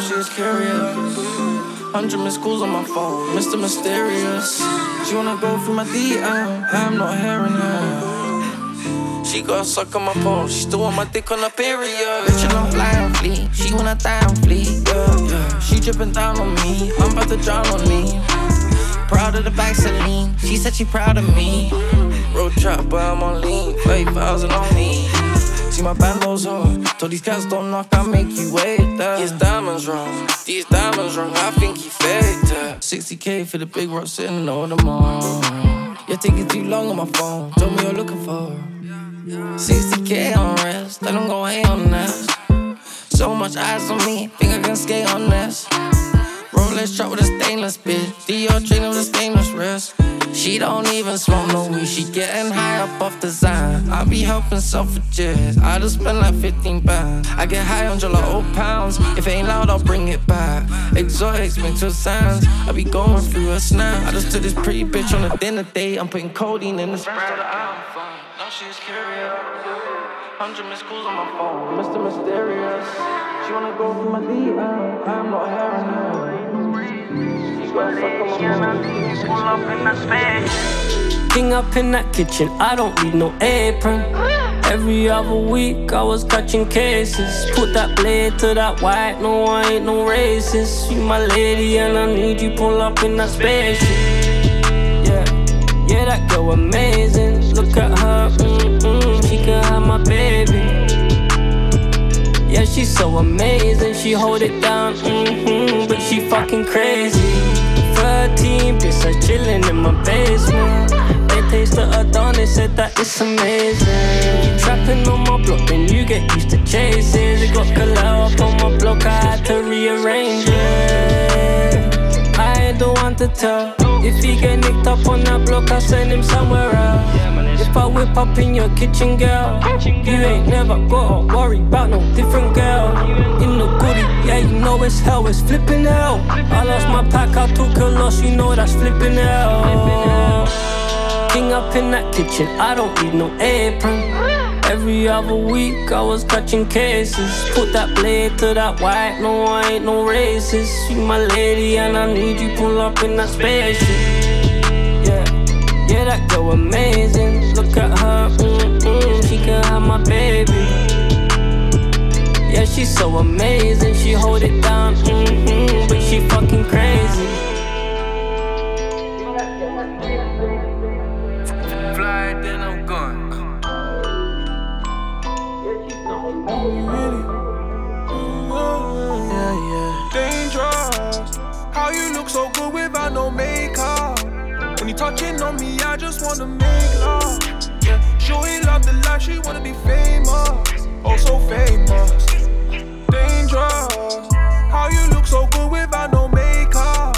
she's curious. Hundred missed calls on my phone, Mr. Mysterious. She wanna go through my DM, I'm not hearing her. She got suck on my phone, she still want my dick on her period. Bitch, and I'm flying fleet, she wanna die on fleet, yeah. She dripping down on me, I'm about to drown on me. Proud of the back Celine, she said she proud of me. Road trap, but I'm on lean, 5,000 on me. See my bandos on. Told these cats don't knock, I make you wait there. These diamonds wrong, these diamonds wrong, I think he faked that. 60k for the big rock sitting on the mall. You're taking too long on my phone, told me you're looking for. 60k on rest, I don't go hang on this. So much eyes on me, think I can skate on this. Rolex truck with a stainless bitch, Dior chain with a stainless wrist. She don't even smoke no weed, she getting high up off design. I be helping suffragettes, I just spend like 15 pounds. I get high on July old pounds, if it ain't loud, I'll bring it back. Exotics with sounds, I be going through a snap. I just took this pretty bitch on a dinner date, I'm putting codeine in the spread. Now she's curious. Hundred missed calls on my phone, Mr. Mysterious. She wanna go through my DM, I'm not hearing her. King up in that kitchen, I don't need no apron. Every other week I was catching cases. Put that blade to that white, no, I ain't no racist. You my lady and I need you pull up in that spaceship. Yeah, yeah, that girl amazing. Look at her, mm-mm, she can have my baby. Yeah, she's so amazing. She hold it down, mm-hmm, but she fucking crazy. 13 bitch, I chillin' in my basement. They taste the Adonis, said that it's amazing. You trapping on my block, then you get used to chases. It got Kalao up on my block, I had to rearrange it. I ain't the one to tell. If he get nicked up on that block, I send him somewhere else. If I whip up in your kitchen, girl, you ain't never gotta worry about no different girl. In the goodie, yeah, you know it's hell, it's flipping hell. I lost my pack, I took a loss, you know that's flipping hell. King up in that kitchen, I don't need no apron. Every other week I was catching cases. Put that blade to that white, no, I ain't no racist. You my lady and I need you pull up in that spaceship. Yeah, yeah, that girl amazing. Look at her, mm-mm, she can have my baby. Yeah, she's so amazing. She hold it down, mm-hmm, but she fucking crazy. Fly, then I'm gone. Yeah, yeah. Dangerous. How you look so good without no makeup? When you touching on me, I just wanna make love. Yeah, Joey love the life, she wanna be famous. Oh, so famous. Dangerous. How you look so good without no makeup?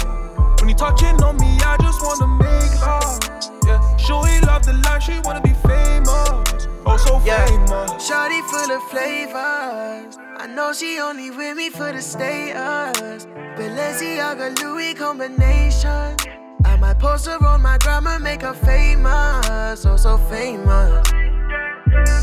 When you touching on me, I just wanna make love. Yeah, Joey love the life, she wanna be famous. Oh, so Yeah. famous. Shawty full of flavors. I know she only with me for the status. Balenciaga Louis combination. I might post her on my and make her famous. Oh, so famous.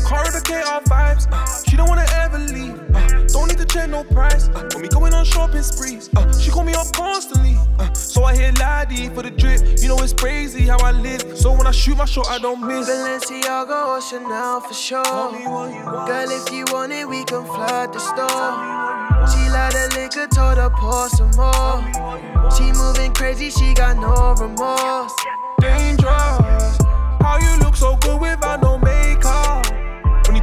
Corrugate our vibes. Uh, she don't wanna ever leave. Uh, don't need to check no price. Uh, when we going on shopping sprees, uh, she call me up constantly. Uh, so I hit laddie for the drip. You know it's crazy how I live. So when I shoot my shot, I don't miss. Balenciaga or Chanel for sure. Tell me what you want. Girl, if you want it, we can flood the store. She like the liquor, told her pour some more. She moving crazy, she got no remorse. Dangerous. How you look so good without no makeup?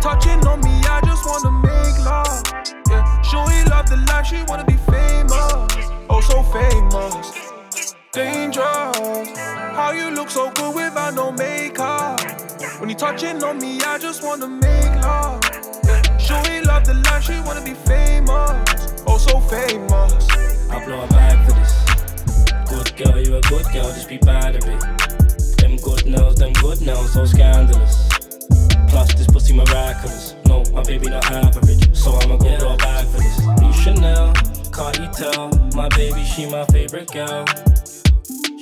Touching on me, I just wanna make love. Yeah, Joey love the life, she wanna be famous. Oh, so famous. Dangerous. How you look so good without no makeup? When you touching on me, I just wanna make love. Yeah, Joey love the life, she wanna be famous. Oh, so famous. I blow a bag for this. Good girl, you a good girl, just be bad a bit. Them good nails, them good nails, so scandalous. This pussy miraculous. No, my baby not average, so I'ma go blow a bag for this. New Chanel, can't you tell? My baby, she my favorite girl.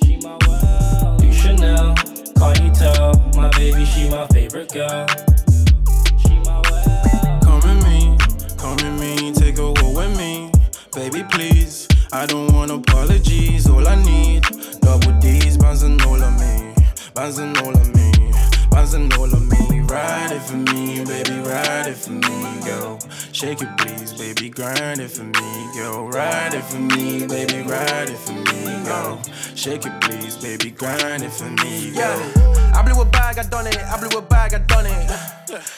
She my wow. New Chanel, can't you tell? My baby, she my favorite girl. She my wow. Come with me, come with me, take a walk with me. baby, please. I don't want apologies, all I need. Double D's, bands and all of me. Bands and all of me. Bands and all of me. Ride it for me, baby, ride it for me, girl. Shake it, please, baby, grind it for me, girl. Ride it for me, baby, ride it for me, girl. Shake it, please, baby, grind it for me. Yeah. I blew a bag, I done it. I blew a bag, I done it.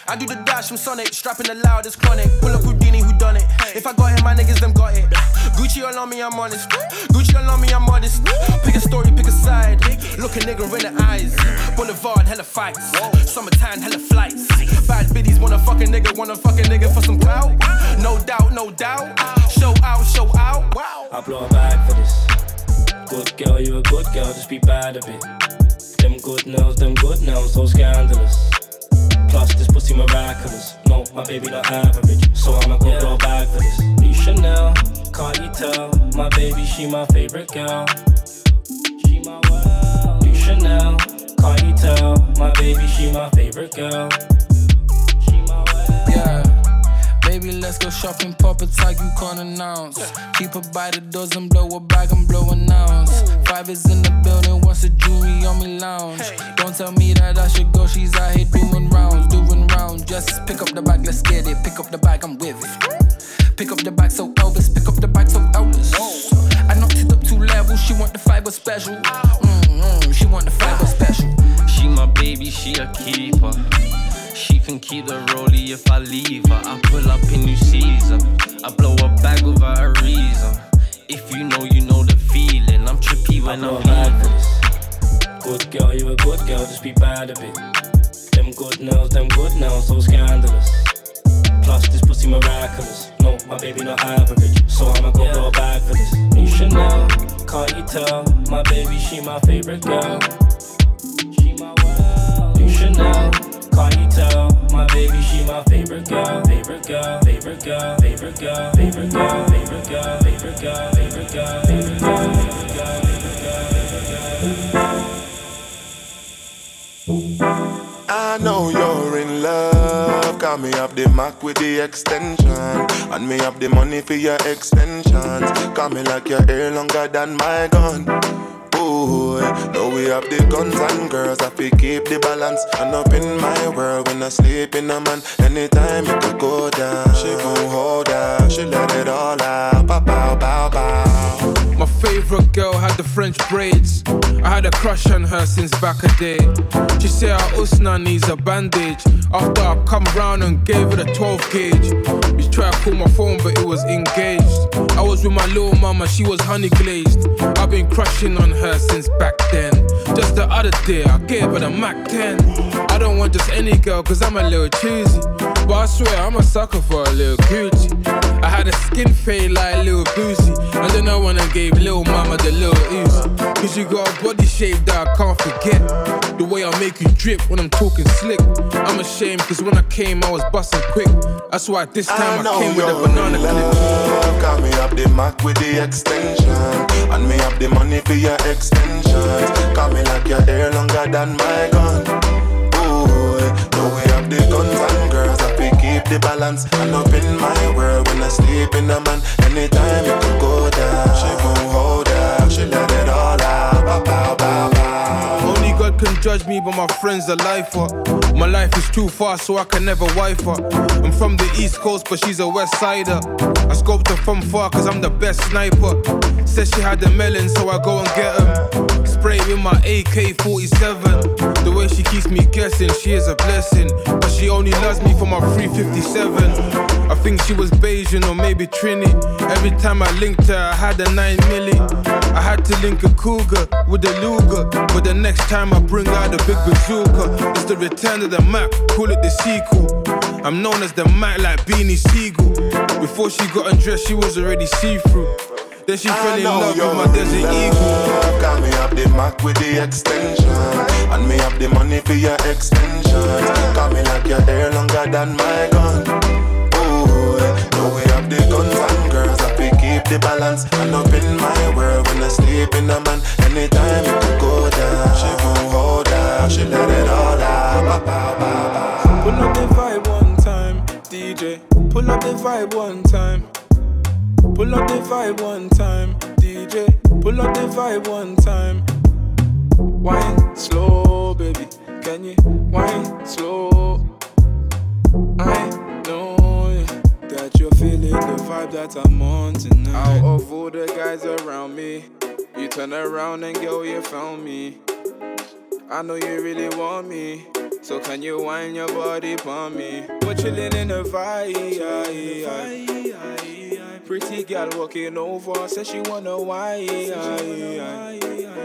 I do the dash from Sonic, strapping the loudest chronic. Pull up Houdini, who done it? If I got it, my niggas them got it. Gucci all on me, I'm honest. Gucci all on me, I'm modest. Pick a story, pick a side. Look a nigga in the eyes. Boulevard, hella fights. Summertime, hella flights. Bad biddies wanna fuck a nigga, wanna fuck a nigga for some clout. No doubt, no doubt. Show out, show out. Wow. I blow a bag for this. Good girl, you a good girl, just be bad a bit. Them good nails, them good nails, so scandalous. Plus, this pussy miraculous. No, my baby not average, so I'ma go yeah. a bag for this. New Chanel, can't you tell? My baby, she my favorite girl. She my world. New Chanel, can't you tell? My baby, she my favorite girl. She my world. Yeah. Baby, let's go shopping, pop a tag you can't announce. Keep her by the dozen, blow a bag and blow an ounce. Five is in the building, what's the jewelry on me lounge? Don't tell me that I should go, she's out here doing rounds, doing rounds. Just pick up the bag, let's get it. Pick up the bag, I'm with it. Pick up the bag, so Elvis, pick up the bag, so Elvis. I knocked it up two levels, she want the fiber special. Mm-hmm, she want the fiber special. She my baby, she a keeper. She can keep the rollie if I leave her. I pull up in new season. I blow a bag without a reason. If you know, you know the feeling. I'm trippy when I'm leaving. Good girl, you a good girl, just be bad a bit. Them good nails, them good nails, so scandalous. Plus, this pussy miraculous. No, my baby not average, so I'ma go yeah. blow a bag for this. New Chanel, can't you tell? My baby, she my favorite girl. She my world. New Chanel. Can't tell? My baby, she my favorite girl, favorite girl, favorite girl, favorite girl, favorite girl, favorite girl, favorite girl, favorite girl, favorite girl, favorite girl, favorite girl. I know you're in love. Got me up the Mac with the extension. And me up the money for your extensions. Got me like your hair longer than my gun boy. We have the guns and girls, I feel keep the balance. And up in my world when I sleep in a man. Anytime you could go down, she gon' hold out, she let it all out. Bow, bow, bow, bow. My favorite girl had the French braids. I had a crush on her since back a day. She said her usna needs a bandage. After I come round and gave her the 12 gauge. We tried to call my phone, but it was engaged. I was with my little mama, she was honey glazed. I've been crushing on her since back then. Just the other day, I gave her the Mac 10. I don't want just any girl, cause I'm a little choosy. But I swear, I'm a sucker for a little Gucci. I had a skin fade like Lil Boosie. And then I went and gave Lil Mama the little ooze. Cause you got a body shape that I can't forget. The way I make you drip when I'm talking slick. I'm ashamed cause when I came, I was busting quick. That's why this time I, I came with a banana clip. Got me up the Mac with the extension. And me have the money for your extensions. Got me like your hair longer than my gun. Ooh, know we have the guns the balance. And up in my world when I sleep in a man. Anytime you can go down, she gon' hold out. She let it all out. Bow, bow. Judge me, but my friends are lifer. Uh. My life is too far, so I can never wife her. I'm from the East Coast, but she's a West Sider. I scoped her from far, cause I'm the best sniper. Said she had the melon, so I go and get him. Spray with my AK 47. The way she keeps me guessing, she is a blessing. But she only loves me for my 357. I think she was Bayesian or maybe Trini. Every time I linked her, I had a 9 milli. I had to link a cougar with a Luger. But the next time I bring out the big bazooka, it's the return of the Mac, call it the sequel. I'm known as the Mac like Beanie Sigel. Before she got undressed, she was already see through. Then she fell in love with my desert eagle. Got me up the Mac with the extension. And me up the money for your extension. Got me like your hair longer than my gun. The balance. And up in my world when I sleep in a man. Anytime you can go down, she gon' hold out. She let it all out. Pull up the vibe one time, DJ. Pull up the vibe one time. Pull up the vibe one time, DJ. Pull up the vibe one time. Wine slow, baby. Can you wine slow? I that you're feeling the vibe that I'm on tonight. Out of all the guys around me, you turn around and girl, you found me. I know you really want me. So can you wind your body for me? We're chilling in the vibe. Pretty girl walking over, says she wanna wine.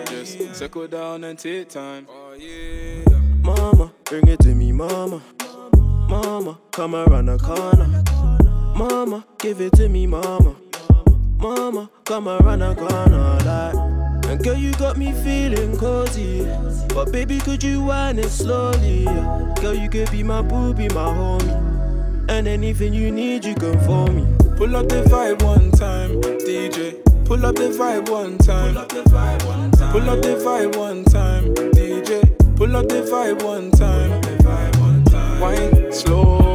Just circle down and take time. Oh yeah. Mama, bring it to me, mama. Mama, come around the corner. Mama, give it to me, mama. Mama, come around the corner like. And girl, you got me feeling cozy. But baby, could you wind it slowly? Girl, you could be my boo, be my homie. And anything you need, you can phone me. Pull up the vibe one time, DJ. Pull up the vibe one time. Pull up the vibe one time. Pull up the vibe one time, DJ. Pull up the vibe one time. Wine slow,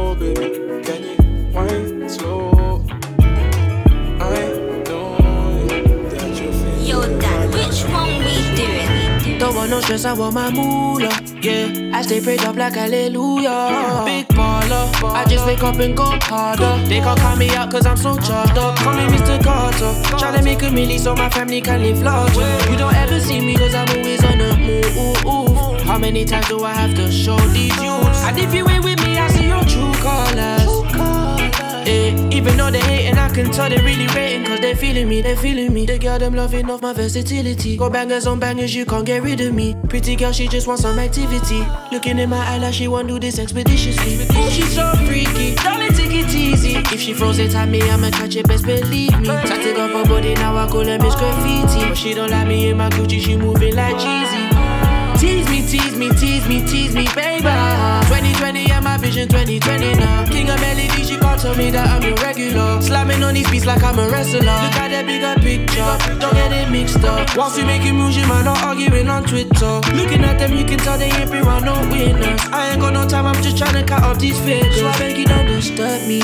no stress, I want my moolah. Yeah, I stay prayed up like hallelujah. Big baller, I just wake up and go harder. They can't call me out cause I'm so charged up. Call me Mr. Carter. Tryna make a milli so my family can live larger. You don't ever see me cause I'm always on the move. How many times do I have to show these youths? And if you ain't with me, I see your true colors. Eh, even though they hating, I can tell they really rating Cause they feeling me, they feeling me. The girl them loving off my versatility. Go bangers on bangers, you can't get rid of me. Pretty girl, she just wants some activity. Looking in my eye like she want do this expeditiously. Oh, she's so freaky, darling, take it easy. If she froze it at me, I'ma catch it, best believe me. Tatted up her body, now I call her Miss Graffiti. But she don't like me in my Gucci, she moving like Jeezy Tease me, tease me, tease me, tease me, baby. 2020, yeah, my vision 2020 now. King of melody, she can't tell me that I'm your regular. Slamming on these beats like I'm a wrestler. Look at the bigger picture, don't get it mixed up. Whilst we making music, man, not arguing on Twitter. Looking at them, you can tell they ain't been round no winners. I ain't got no time, I'm just trying to cut off these figures So I beg you, don't disturb me.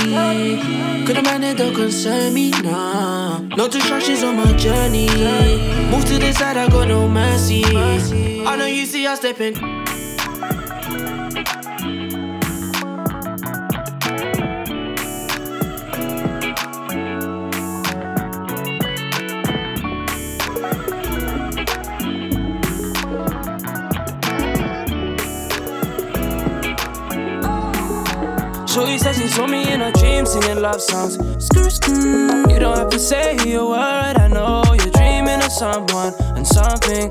Cause the man, it don't concern me, nah. No distractions on my journey. Move to the side, I got no mercy. I know you see us stepping Shorty says she saw me in a dream singing love songs. You don't have to say a word. I know you're dreaming of someone and something,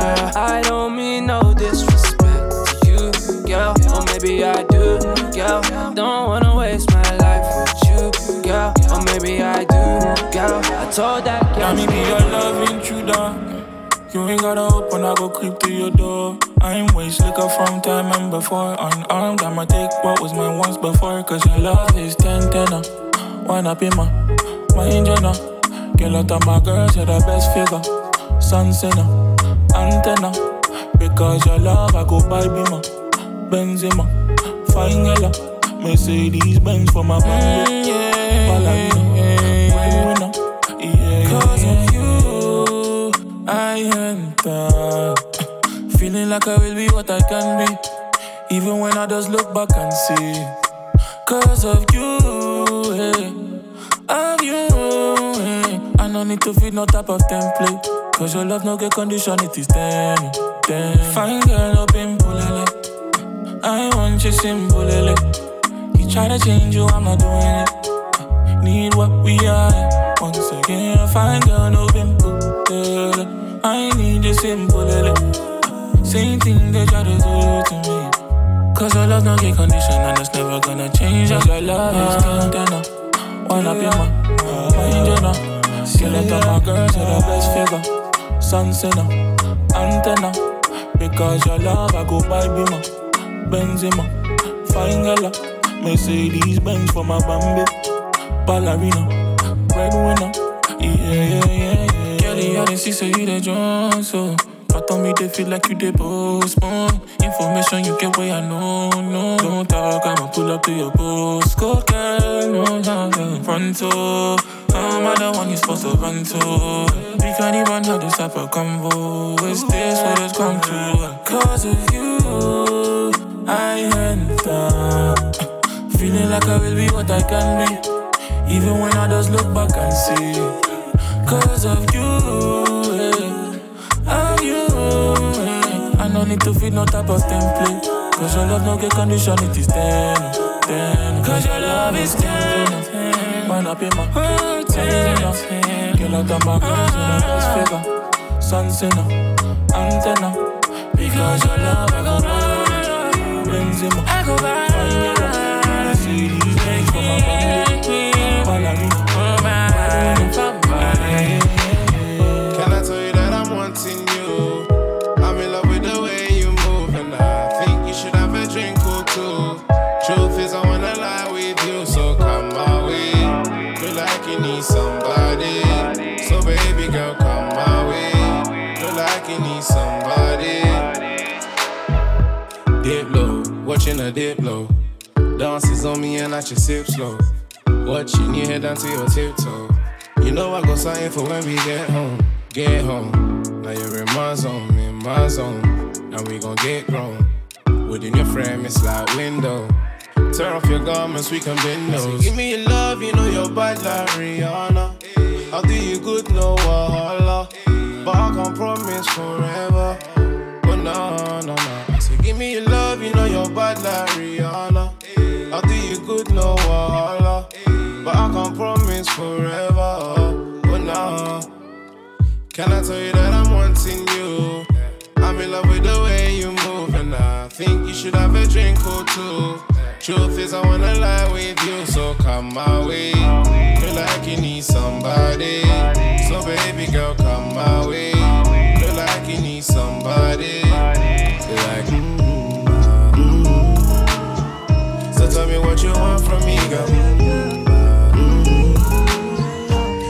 girl. I don't mean no disrespect to you, girl. Or maybe I do, girl. Don't wanna waste my life with you, girl. Or maybe I do, girl. I told that girl. Let me be your love intruder. You ain't gotta open, I go creep through your door. I'm waste liquor from time and before. Unarmed, I'ma take what was mine once before. Cause your love is 10 10 Why not be my, my engineer? Get lot of my girls, you're the best figure. Sun sinner, antenna. Because your love, I go buy Bima, Benzema, yellow. Mercedes Benz for my baby. Ballerina, breadwinner. Yeah, Cause of you, I enter. Feeling like I will be what I can be. Even when I just look back and see. Cause of you, no need to feed no type of template. Cause your love no get condition, it is ten. ten. Fine girl up in Pulele. I want you simple, lele. You try to change you, I'm not doing it. Need what we are. Once again, fine girl, no bimbo. I need you simple, lele. Same thing they try to do to me. Cause your love no get condition and it's never gonna change. Cause your love is container. One up your man, my angel now. Still out of my girls, you're the best figure. Sun sinner, antenna. Because your love, I go buy Bima, Benzema, fine gala. Mercedes Benz for my Bambi, ballerina, breadwinner. Yeah, yeah, yeah, yeah. Girl, yeah, they see you the Jones, so. But on me, they feel like you they postpone Information you get where I know, no Don't talk, I'ma pull up to your post Go girl, no, no, no Front door, I'm the one you're supposed to run to? We can't even have this type of convo. Is this what it's come to? Cause of you, I enter. Feeling like I will be what I can be. Even when I just look back and see. Cause of you, yeah. of you. Yeah. I don't need to feed no type of template. Cause your love no get condition, it is 10, 10. Cause your love is 10, Man up in my heart, 10, Girl out of my girls with the best figure. Sun sinner, antenna. Because your love, I go buy. Benzema, I go buy. Fire, see these legs from my body. Ballerina, riding from my Can I tell you that I'm wanting dip low. Dances on me and I just sip slow. Watching you head down to your tiptoe. You know I go sign for when we get home. Get home. Now you're in my zone, in my zone. Now we gon' get grown. Within your frame, it's like window. Tear off your garments, we can bend those. Give me your love, you know you're bad like Rihanna. I'll do you good, no wahala. But I can't promise forever. But no, no, no. Give me your love, you know you're bad like Rihanna. I'll do you good, no wahala. But I can't promise forever. Oh, but no. Can I tell you that I'm wanting you? I'm in love with the way you move, and I think you should have a drink or two. Truth is, I wanna lie with you, so come my way. Feel like you need somebody, so baby girl, come my way. What you want from me, girl. Mm, ah, mm.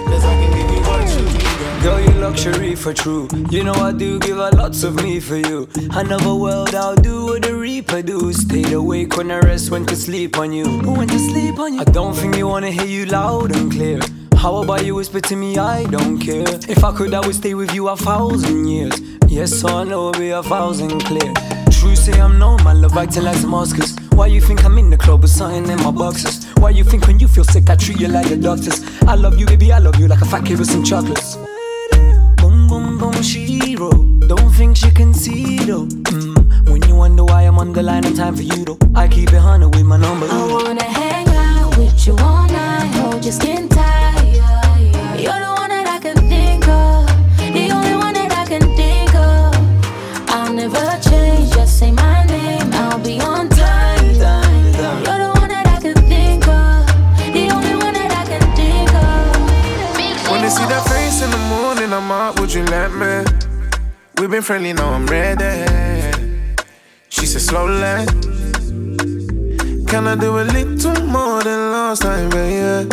Cause I can give you what you need, girl. Girl, you luxury for true. You know I do give a lots of me for you. Another world I'll do what the reaper do. Stayed awake when I rest, went to sleep on you. Went to sleep on you. I don't think you wanna hear you loud and clear. How about you whisper to me? I don't care. If I could, I would stay with you a thousand years. Yes, I know it'll be a thousand clear. True say I'm known, my love acting like Damascus. Why you think I'm in the club with something in my boxes? Why you think when you feel sick I treat you like the doctors? I love you, baby, I love you like a fat kid with some chocolates. Boom, boom, boom, she wrote. Don't think she can see though. Mm. When you wonder why I'm on the line, I'm time for you though. I keep it hundred with my number. I wanna hang out with you all night, hold your skin tight. We've been friendly, now I'm ready. She said, slowly. Can I do a little more than last time, baby?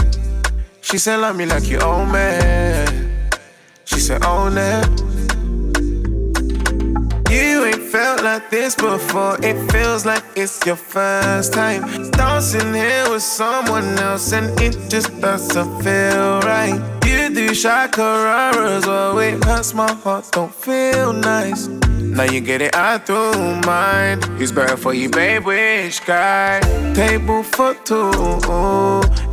She said, love me like you own me. She said, own it. You ain't felt like this before. It feels like it's your first time. Dancing here with someone else, and it just doesn't feel right. You do shakararas, oh, it hurts my heart, don't feel nice. Now you get it out through mind. Who's better for you, babe? Which guy? Table for two.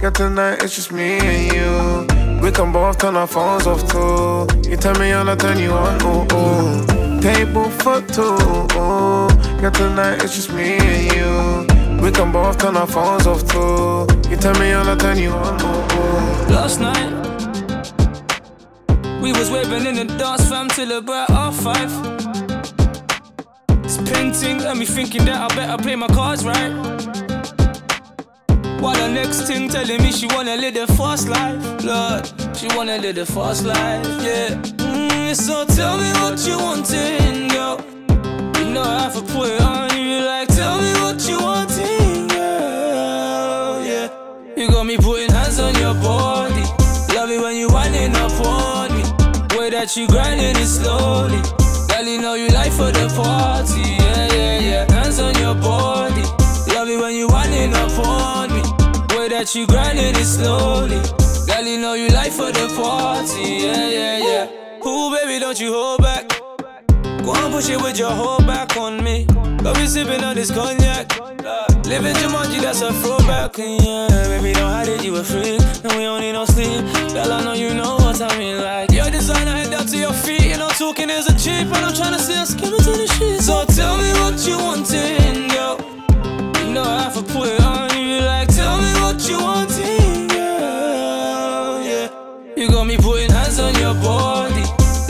Girl, tonight it's just me and you. We can both turn our phones off too. You tell me on, I turn you on. Ooh, ooh. Table for two. Girl, tonight it's just me and you. We can both turn our phones off too. You tell me on, I turn you on. Ooh, ooh. Last night, we was waving in the dance fam till about half five. This painting got me thinking that I better play my cards right. While the next thing telling me she wanna live the fast life, Lord, she wanna live the fast life, yeah. Mm, so tell me what you wanting, girl. You know I have to put it on you, like tell me what you wanting, girl, yeah. You got me putting that you grinding it slowly. Girl, you know you like for the party, yeah, yeah, yeah. Hands on your body, love it when you winding up on me. Way that you grinding it slowly. Girl, you know you like for the party, yeah, yeah, yeah. Ooh, baby, don't you hold back. Go on, push it with your whole back on me. Got me sipping on this cognac. Living Jumanji, that's a throwback, in, yeah. Baby, don't hide it, you a freak. And we don't need no sleep. Girl, I know you know what I mean, like. Your designer head down to your feet. You know, talking is a cheap, and I'm trying to see us give it to the streets. So tell me what you wanting, girl. You know I have to put it on you, like, tell me what you wanting, girl. Yeah. You got me putting hands on your body.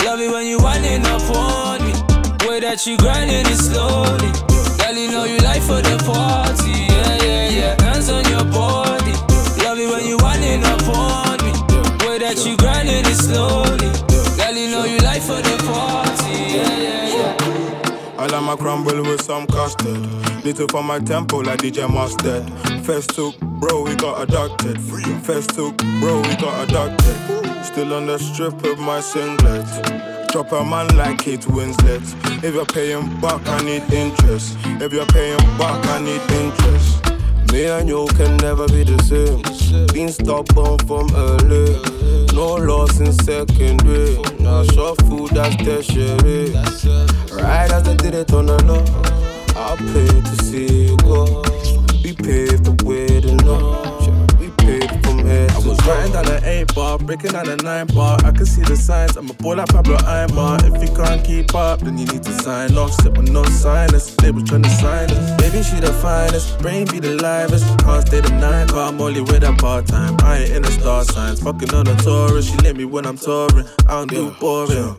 Love it when you winding up on me. Way that you grinding it slowly. Crumble with some custard. Little for my tempo like DJ Mustard. First took, bro, we got adopted. First took, bro, we got adopted. Still on the strip of my singlet. Drop a man like Kate Winslet. If you're paying back, I need interest. If you're paying back, I need interest. Me and you can never be the same. Been stubborn from early. No loss in second, secondary. Now short food, that's tertiary. Right as they did it on the law. I paid to see you go. Be paved the way to know. We paved from here I was writing down an 8 bar, breaking down a 9 bar. I can see the signs, I'm a ball like Pablo Aimar. If you can't keep up, then you need to sign off. Sit with no silence, they was trying to sign us. Baby, she the finest, brain be the livest. Can't stay the night, cause I'm only with her part time. I ain't in the star signs, fucking on a tourist. She let me when I'm touring, I don't do boring.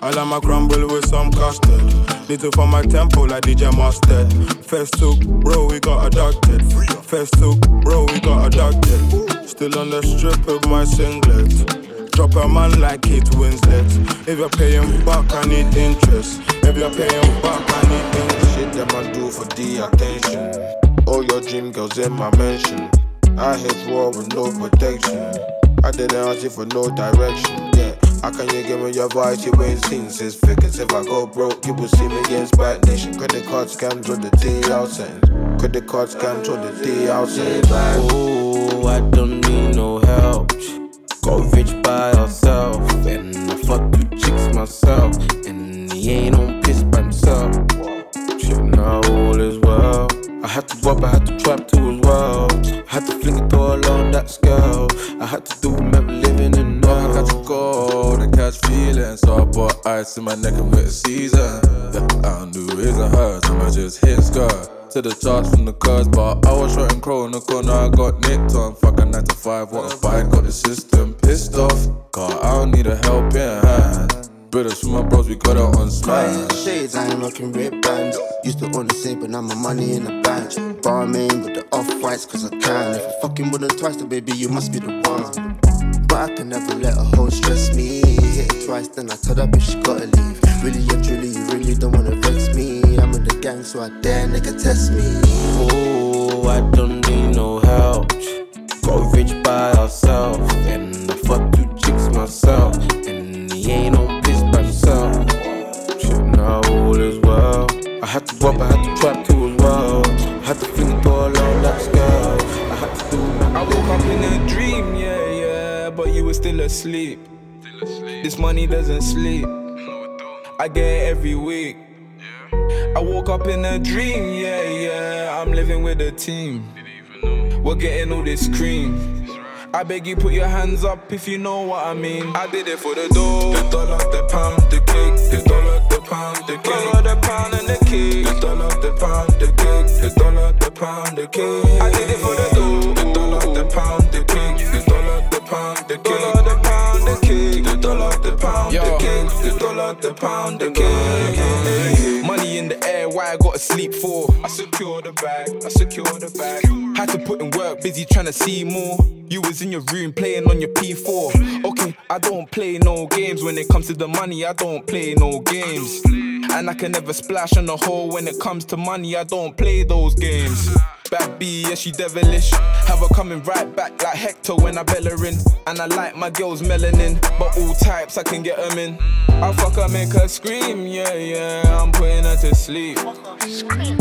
I like my crumble with some custard. Little for my tempo like DJ Mustard. First took, bro, we got adopted. First took, bro, we got adopted. Still on the strip of my singlet. Drop a man like Kate Winslet. If you're paying back, I need interest. If you're paying back, I need interest. Shit them I do for the attention. All your dream girls in my mansion. I hit war with no protection. I didn't ask you for no direction. Yeah, how can you give me your voice? You ain't seen six figures. If I go broke, you will see me against Bad Nation. Credit card scams with the T out sentence. Credit card scams with the T out sentence. I don't need no help. Got rich by herself, and I fuck two chicks myself, and he ain't on piss by himself. Shit, now all is well. I had to rob, I had to trap too as well. I had to fling it all on that scale. I had to do remember living in I got to go to catch feelings. So I bought ice in my neck and with a season. I don't do his and hers, I'ma just hit skirt. To the charts from the cars, but I was shooting crow in the corner. I got nicked on. Fuck a 9 to 5, what a bike, got the system pissed off. Cause I don't need a helping hand. British with my bros, we got it on smash. shades, I ain't rocking red bands. Used to own the same, but now my money in the bank. Barmaid with the off whites, cause I can. If I fucking wouldn't twice, then baby, you must be the one. But I can never let a hoe stress me. Hit it twice, then I tell that bitch she gotta leave. Really and truly, you really don't wanna vex me. I'm in the gang, so I dare nigga test me. Oh, I don't need no help. Got rich by herself, and I fuck two chicks myself, and he ain't on piss by himself. Shit, now all is well. I had to rob, I had to trap too as well. I had to fling it all on that scale. I had to do I woke up in a dream, yeah, yeah, but you were still asleep. This money doesn't sleep. I get it every week. I woke up in a dream, yeah, yeah. I'm living with a team. We're getting all this cream. I beg you, put your hands up if you know what I mean. I did it for the dough. The dollar, the pound, the cake. The dollar, the pound, the cake. Dollar, the pound, and the cake. The dollar, the pound, the cake. The dollar, the pound, the cake. I did it for the dough. The dollar, the pound, the cake. The dollar, the pound, the cake. Dollar, the pound, the cake. The dollar, the pound, the cake. The dollar, the pound, the cake. Money in the air, why I gotta sleep for? I secure the bag, I secure the bag. Had to put in work, busy trying to see more. You was in your room playing on your P4. Okay, I don't play no games when it comes to the money. I don't play no games. And I can never splash on the hole when it comes to money. I don't play those games. Bad B, yeah, she devilish. Have her coming right back like Hector when I bell her in. And I like my girls melanin, but all types I can get them in. I fuck her, make her scream, yeah, yeah. I'm putting her to sleep.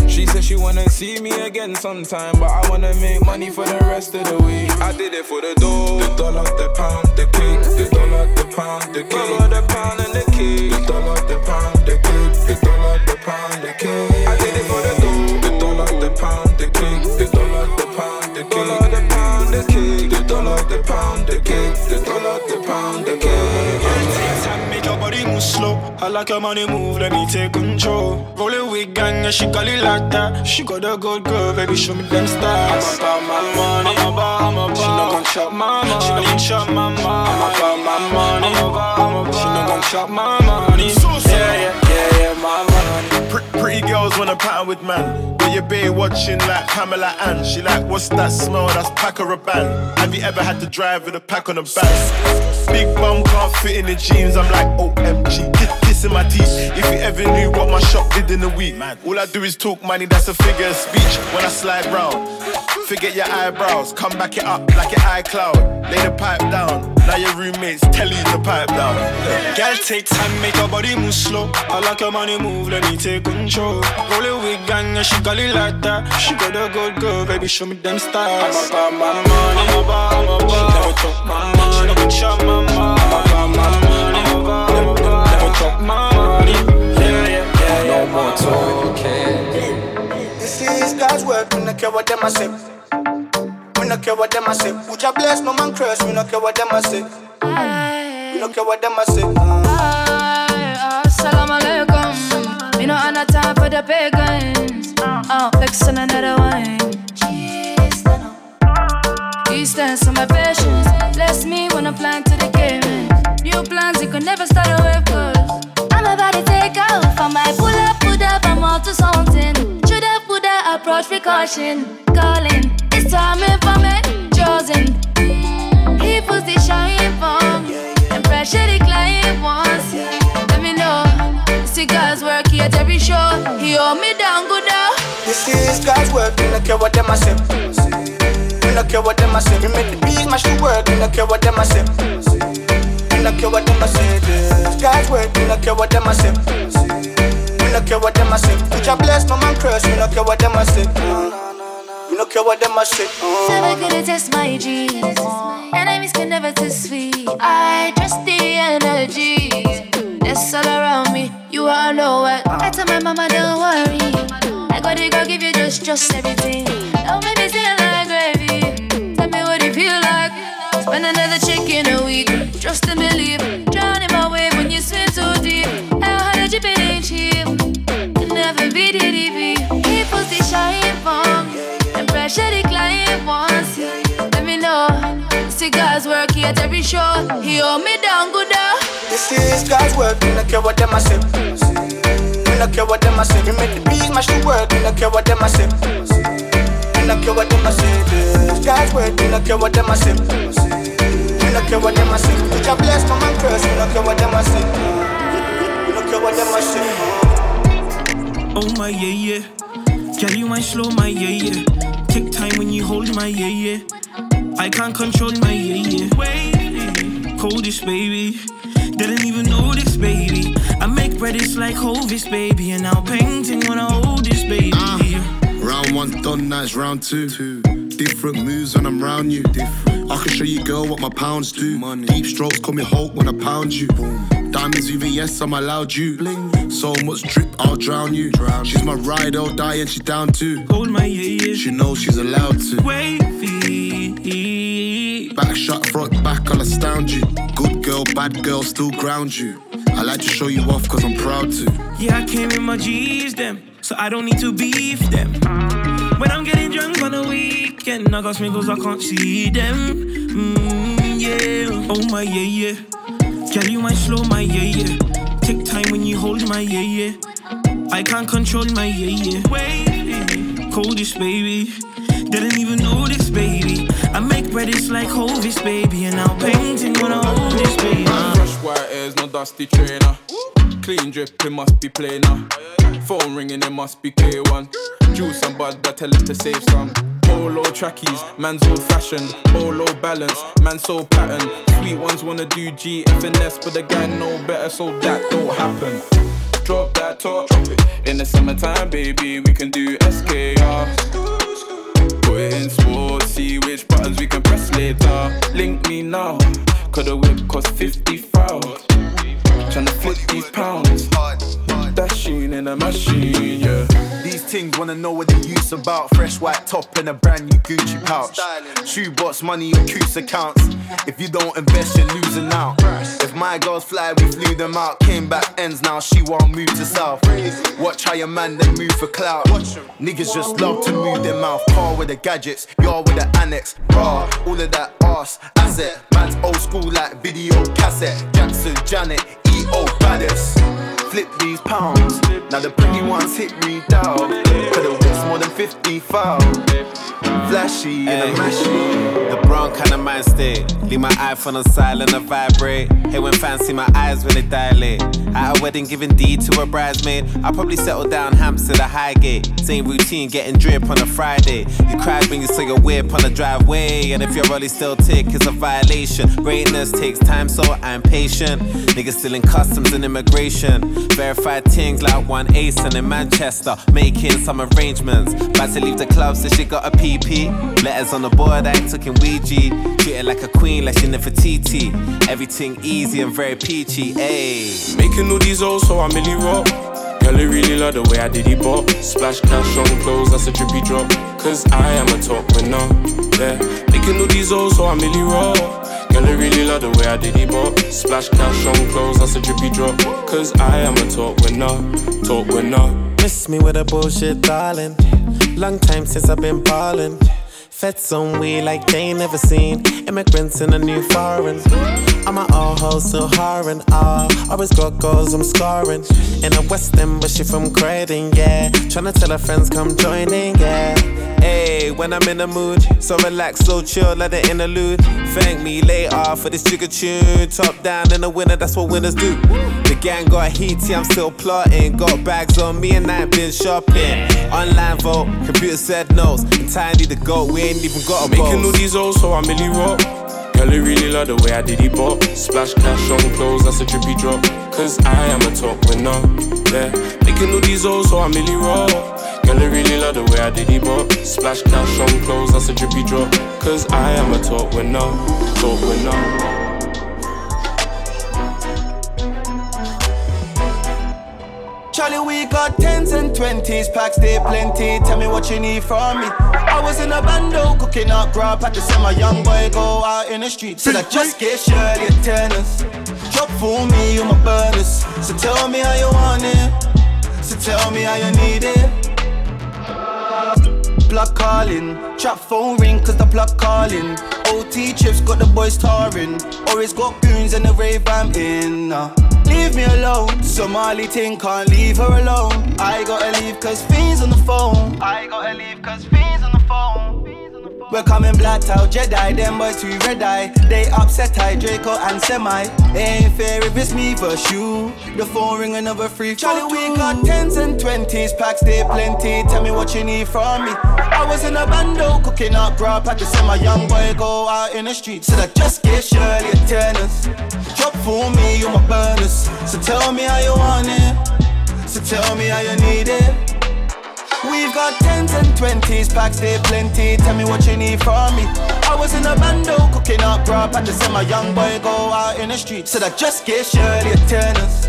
She said she wanna see me again sometime, but I wanna make money for the rest of the week. I did it for the dough, the dollar, the pound, the cake, the dollar, the pound, the cake, dollar, the pound, and the cake, the dollar, the pound, the cake, the dollar, the pound, the cake. I like your money move, let me take control. Roll it with gang, and she call it like that. She got a good girl, baby, show me them stars. I'm about my money, I'm about, I'm about. She not gon' chop my money, she not gon' chop my money. I'm about my money, I'm about, I'm about. She not gon' chop my money. Yeah, yeah, yeah, yeah, my money. Pr- pretty girls wanna pattern with man. But your bae watching like Pamela Ann. She like, what's that smell? That's pack or a band. Have you ever had to drive with a pack on the back? Big bum can't fit in the jeans. I'm like, OMG, kissing my teeth. If you ever knew what my shop did in a week, all I do is talk money. That's a figure of speech when I slide round. Forget your eyebrows, come back it up like your iCloud. Lay the pipe down. Now your roommates tell you to pipe down. Girl, take time, make your body move slow. I like your money move, let me take control. Roll it with gang, and she got it like that. She got a good girl, baby, show me them stars. I'm about my money, I'm about, I'm about. She never talk my money, she never chop my money. About. Never talk my money. Yeah, yeah, yeah, yeah. No more talking. This is God's work, we don't care what them a say. We don't care what them a say. Would you bless no man curse? We don't care what them a say. We don't care what them a say. Assalamu alaikum. Me no on a time for the pagans. Uh, uh, oh, fixing another wine. Eastern summer patience. Bless me when I plan to the game. New plans you can never start away cause I'm about to off. I pull up, put up, I'm off to something. Should have put that approach precaution. Calling, it's time for me. Chosen. He puts the shine me. And pressure the client wants. Let me know. Cigars work here at every show. He hold me down good now. This is God's work, don't care what them a say. We don't care what them a say. We make the beats mash the work, don't care what them a say. Don't care what them a say. God's work, we don't care what them a say. We don't care what them a say. Put your bless, no man curse, we don't care what them a say. We don't care what them a say. Never gonna test my G's. Enemies can never test me. I trust the energy. That's all around me. You all know what. I tell my mama, don't worry. I got it, go give you just, just everything. Don't at every show. He hold me down good now. This is God's work, we don't care what them a say. We don't care what them a say. We make the beats my the work, we don't care what them a say. We don't care what them a say. This God's work, we don't care what them a say. We don't care what them a say. Put your bless, no man curse, we don't care what them a say. We don't care what them a say. Oh my yeah yeah. Girl, you might slow my yeah yeah. Take time when you hold my yeah yeah. I can't control my yeah yeah. Wait, coldest baby. Didn't even notice, baby. I make bread, it's like Hovis, baby. And now painting when I hold this, baby. Ah, round one done, now it's round two. Different moves when I'm round you. I can show you, girl, what my pounds do. Deep strokes call me Hulk when I pound you. Diamonds VVS, I'm allowed you. So much drip, I'll drown you. She's my ride or die, and she down too. Hold my yeah yeah. She knows she's allowed to. Wavy. Back shot, front back, I'll astound you. Good girl, bad girl, still ground you. I like to show you off cause I'm proud to. Yeah, I came in my G's them, so I don't need to beef them. When I'm getting drunk on the weekend, I got smiggles, I can't see them. Mm, yeah, oh my yeah yeah. Girl, you might slow my yeah yeah. Take time when you hold my yeah yeah. I can't control my yeah yeah. Wait, coldest baby. Didn't even notice, baby. I make bread, it's like Hovis, baby. And now painting when I hold this, baby. Fresh white hairs, no dusty trainer. Clean drip, it must be plainer. Phone ringing, it must be K1. juice some bud, I tell him to save some. Polo trackies, man's old fashioned. Polo balance, man so pattern. Sweet ones wanna do G FNS, but the gang know better, so that don't happen. Drop that top, in the summertime, baby, we can do SKR. Put it in sports, see which buttons we can press later. Link me now, cause the whip cost 50 foul. Tryna flip these pounds. Dashing in a machine, yeah. These things wanna know what the use about. Fresh white top and a brand new Gucci pouch. Shoebox money on Coutts accounts. If you don't invest, you're losing out. If my girls fly, we flew them out. Came back ends now, she won't move to south. Watch how your man then move for clout. Niggas just love to move their mouth. Car with the gadgets, y'all with the annex. Raw, all of that ass, asset. Man's old school like video cassette. Jackson, Janet, EO, baddest. Flip these pounds. Now the pretty ones hit me down. For the whips more than 50 foul. Flashy in a machine. The brown kind of mind state. Leave my iPhone on silent and vibrate. Hey, when fans see my eyes when they dilate. At a wedding, giving D to a bridesmaid. I probably settle down Hampstead or Highgate. Same routine, getting drip on a Friday. You cried when you saw your whip on the driveway. And if your rollie still tick, it's a violation. Greatness takes time, so I'm patient. Niggas still in customs and immigration. Verified things like one ace and in Manchester. Making some arrangements. About to leave the club, so she got a PP. Letters on the board, I ain't talking Ouija. Treat like a queen, like she never TT. Everything easy and very peachy, ayy. Making all these O's, so I'm really rock. Girl, I really love the way I did it bop. Splash cash on clothes, that's a drippy drop. Cause I am a top winner, yeah. Making all these O's, so I'm really raw. Girl, I really love the way I did it bop. Splash cash on clothes, that's a drippy drop. Cause I am a top winner, top winner. Miss me with a bullshit, darling. Long time since I've been ballin'. Feds on we like they ain't never seen. Immigrants in a new foreign. I'm an old hoe still harring. Ah, always got goals I'm scoring. In a West End, but she from Croydon, yeah. Tryna tell her friends come join in, yeah. Hey, when I'm in the mood, so relax, so chill, let the interlude. Thank me later for this jigger tune. Top down in the winter, that's what winners do. The gang got heaty, I'm still plotting. Got bags on me and I ain't been shopping. Online vote, computer said no's. Tiny the goat, we ain't even got a Making all these O's, so I'm really rock. Girl, I really love the way I did it bop. Splash cash on clothes, that's a drippy drop. Cause I am a top winner, yeah. Making all these O's, so I'm really raw. Girl, I really love the way I did it bop. Splash cash on clothes, that's a drippy drop. Cause I am a top winner, top winner. Charlie, we got tens and twenties, packs they plenty. Tell me what you need from me. I was in a bando cooking up grub at the summer. Young boy go out in the street. Said I just get Shirley tennis. Drop for me, you my burners. So tell me how you want it. So tell me how you need it. Plug calling, trap phone ring cause the plug calling. OT chips got the boys touring. Always got goons and the rave I'm in. uh. Leave me alone. Somali ting can't leave her alone. I gotta leave cause fiends on the phone. I gotta leave cause fiends on the phone. We're coming blacked out, Jedi, them boys too red eye. They upset I, Draco and Semi. Ain't fair if it's me versus you. The phone ring another free. Charlie, we got tens and twenties, packs they plenty. Tell me what you need from me. I was in a bando cooking up grub at the my Young boy go out in the street. Said I just get Shirley a tennis. Drop for me, you my burners. So tell me how you want it. So tell me how you need it. We've got tens and twenties, packs they plenty. Tell me what you need from me. I was in a bando cooking up grub at the my Young boy go out in the street. Said I just get Shirley tennis.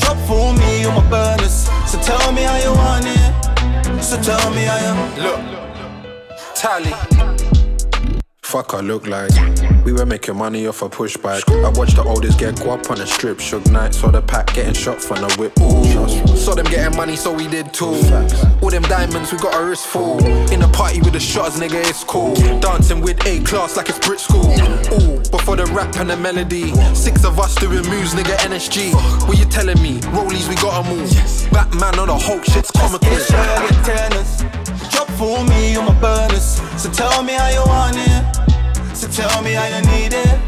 Drop for me, you my burners. So tell me how you want it. So tell me how you Look, Tally. Fuck, I look like we were making money off a pushback. I watched the oldest get guap on the strip, shook night. Saw the pack getting shot from the whip. Ooh. Saw them getting money, so we did too. All them diamonds, we got a wrist full. In a party with the shots, nigga, it's cool. Dancing with A class like it's Brit school. Ooh, before the rap and the melody. Six of us doing moves, nigga, NSG. What you telling me? Rollies, we gotta move. Batman on the Hulk, shit's comical. A tennis. Drop for me, you my burners. So tell me how you want it. So tell me how you need it.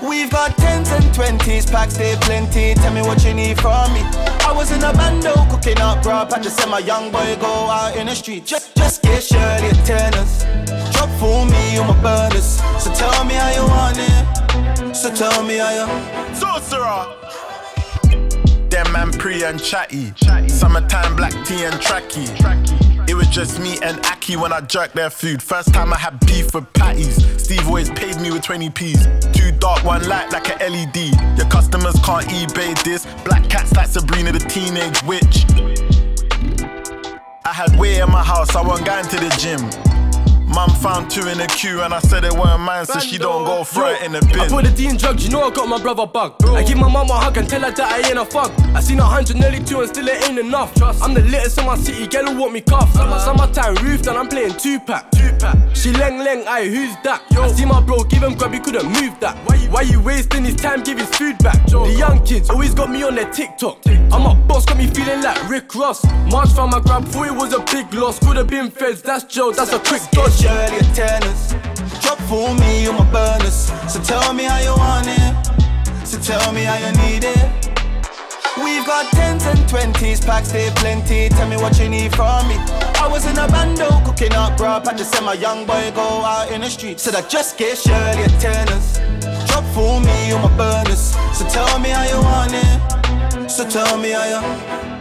We've got tens and twenties, packs they plenty. Tell me what you need from me. I was in a bando cooking up grub. I just said my young boy go out in the street. Just, just get Shirley a tennis. Drop for me on my burners. So tell me how you want it. So tell me how you. Sorcerer. Them man pre and chatty. Summertime black tea and tracky. It was just me and Aki when I jerked their food. First time I had beef with patties. Steve always paid me with 20p's. Too dark, one light like a LED. Your customers can't eBay this. Black cats like Sabrina the Teenage Witch. I had way in my house, I wasn't going to the gym. Mum found two in the queue and I said it weren't mine, so she don't go throw it in the bin. I put the D in drugs, you know I got my brother bugged. I give my mum a hug and tell her that I ain't a fuck. I seen a hundred, nearly two, and still it ain't enough. Trust. I'm the littest in my city, girl who want me cuff. Uh-huh. Summertime roof, and I'm playing Tupac. Two pack. She leng leng, aye, who's that? Yo. I see my bro give him grab, he couldn't move that. Why you, Why you wasting his time, give his food back? Yo. The young kids always got me on their TikTok. TikTok. I'm a boss, got me feeling like Rick Ross. March from my grab, thought it was a big loss. Could have been feds, that's Joe, that's a quick dodge. Shirley tennis. Drop for me on my burners. So tell me how you want it. So tell me how you need it. We've got tens and twenties, packs they plenty. Tell me what you need from me. I was in a bando cooking up grub. I just said my young boy go out in the street. Said I just get Shirley a tennis. Drop for me on my burners. So tell me how you want it. So tell me how you.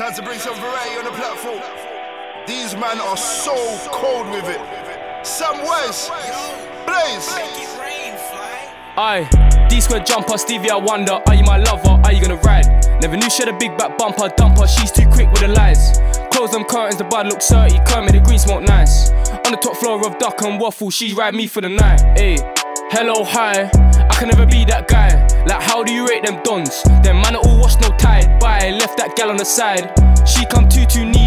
Time to bring some variety on the platform. These men are so cold with it. Ways, Blaze. Aye, D square jumper, Stevie, I wonder, are you my lover? Are you gonna ride? Never knew she had a big back bumper, dumper, she's too quick with the lies. Close them curtains, the bud looks 30, Kermit, the green smoke nice. On the top floor of Duck and Waffle, she ride me for the night. Hey, hello, hi, I can never be that guy. Like, how do you rate them dons? Them man are all washed, no tied. Bye, left that gal on the side. She come too, too meaty.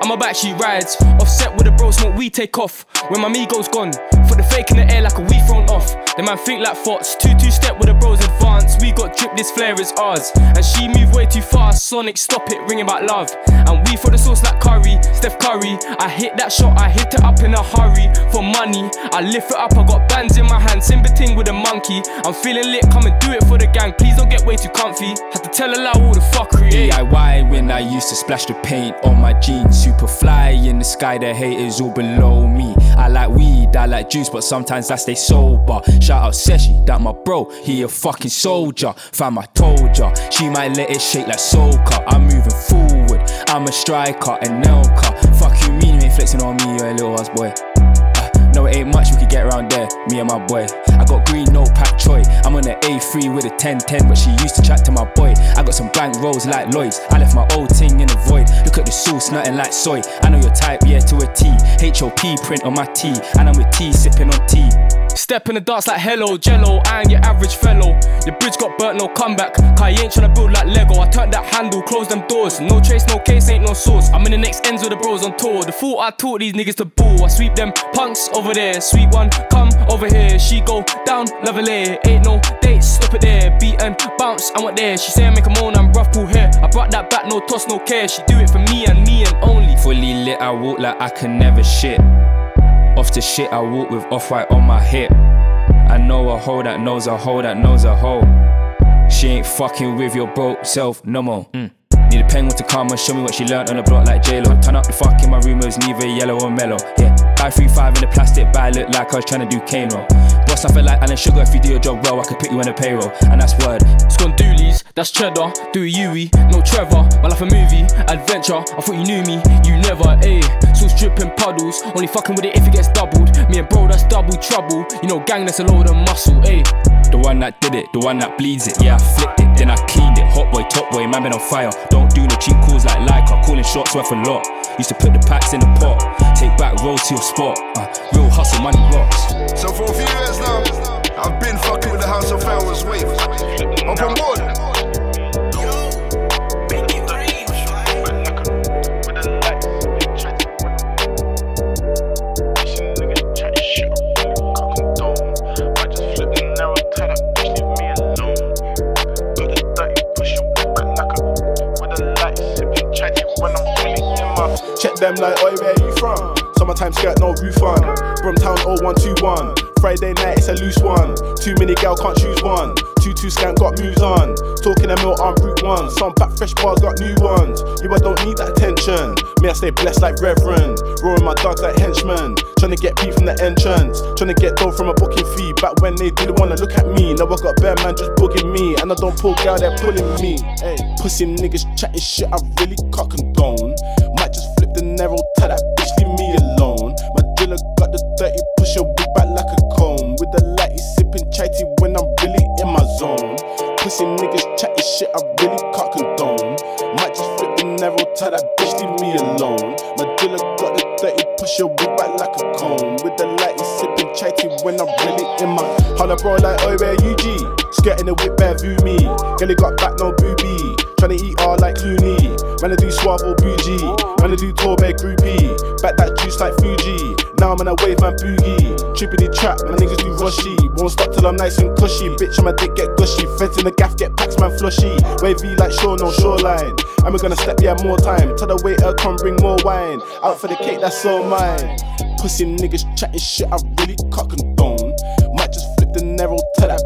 I'm a back, she rides. Offset with the bro smoke, we take off. When my me goes gone, put the fake in the air like a we thrown off. The man think like thoughts, two, two step with the bros advance. We got drip, this flare is ours. And she move way too fast. Sonic, stop it, ringing about love. And we for the sauce like Curry, Steph Curry. I hit that shot, I hit it up in a hurry. For money, I lift it up, I got bands in my hand. Simba ting with a monkey. I'm feeling lit, come and do it for the gang. Please don't get way too comfy. Had to tell a lie all the fuckery. DIY when I used to splash the paint on my jeans. Super fly in the sky, the haters all below me. I like weed, I like juice, but sometimes I stay sober. Shout out Seshi, that my bro, he a fucking soldier. Fam, I told ya, she might let it shake like soca. I'm moving forward, I'm a striker Anelka. Fuck you mean you ain't flexing on me, you a little ass boy. It ain't much we could get around there, me and my boy. I got green, no pack Troy. I'm on the A3 with a 1010, but she used to chat to my boy. I got some bank rolls like Lloyd's. I left my old ting in the void. Look at the sauce, nothing like soy. I know your type, yeah, to a T. HOP print on my T, and I'm with T, sipping on tea. Step in the dance like hello, jello, and your average fellow. Your bridge got burnt, no comeback. Ain't tryna build like Lego. I turned that handle, close them doors. No trace, no case, ain't no source. I'm in the next ends with the bros on tour. The fool I taught these niggas to ball. I sweep them punks over there. Sweet one, come over here. She go down, level A. Ain't no dates, stop it there. Beat and bounce, I'm up there. She say I make a moan, I'm rough pull hair. I brought that back, no toss, no care. She do it for me and me and only. Fully lit, I walk like I can never shit. Off the shit, I walk with off white on my hip. I know a hoe that knows a hoe that knows a hoe. She ain't fucking with your broke self no more. Mm. Need a penguin to come and show me what she learned on the block like J-Lo. Turn up the fuck in my room, it was neither yellow or mellow. Yeah, buy 3-5 in the plastic bag, look like I was trying to do cane. Boss, I feel like Alan Sugar, if you do your job well, I could put you on a payroll. And that's word. Scondoolies, that's cheddar. Do a Yui, no Trevor. My life a movie, adventure. I thought you knew me, you never, eh. ayy. Sauce dripping puddles, only fucking with it if it gets doubled. Me and bro, that's double trouble. You know, gang, that's a load of muscle, ayy. The one that did it, the one that bleeds it. Yeah, I flipped it, then I cleaned it. Hot boy, top boy, man been on fire. Don't do no cheap calls like Lyca, calling shots worth a lot. Used to put the packs in the pot, take back rolls to your spot. Uh, real hustle, money rocks. So for a few years now, I've been fucking with the House of Flowers wave. Up on board. Them like, oi, where you from? Summertime skirt, no roof on. Brumtown 0121. Friday night, it's a loose one. Too many gal, can't choose one. Two two scan got moves on. Talking a mill on route one. Some back fresh bars got new ones. You I don't need that attention. Me I stay blessed like Reverend. Roaring my dogs like henchmen. Trying to get beef from the entrance. Trying to get dough from a booking fee. Back when they didn't wanna look at me. Now I got bare man just bugging me. And I don't pull gal, they're pulling me. Hey, pussy niggas chatting shit, I really can't condone. Narrow, tell that bitch leave me alone. My dealer got the 30, push your wig back like a comb. With the lighty sipping chatty when I'm really in my zone. Pussy niggas chatting shit, I really can't condone. Might just flip the narrow, tell that bitch leave me alone. My dealer got the 30, push your wig back like a comb. With the lighty sipping chatty when I'm really in my. Holla bro like, oh, where G? Skirting the whip bare view me. Girl, got back no booby. Tryna eat all like Clooney. Man, I do suave or bougie. Man, I do tour bag groupie. Back that juice like Fuji. Now I'm in a wave man boogie. Trippity trap, my niggas do rushy. Won't stop till I'm nice and cushy. Bitch, my dick get gushy. Feds in the gaff get packs, man flushy. Wavy like shore, no shoreline. And we're gonna step yeah more time. Tell the waiter come bring more wine. Out for the cake, that's all mine. Pussy niggas chatting shit, I really can't condone. Might just flip the narrow, tell that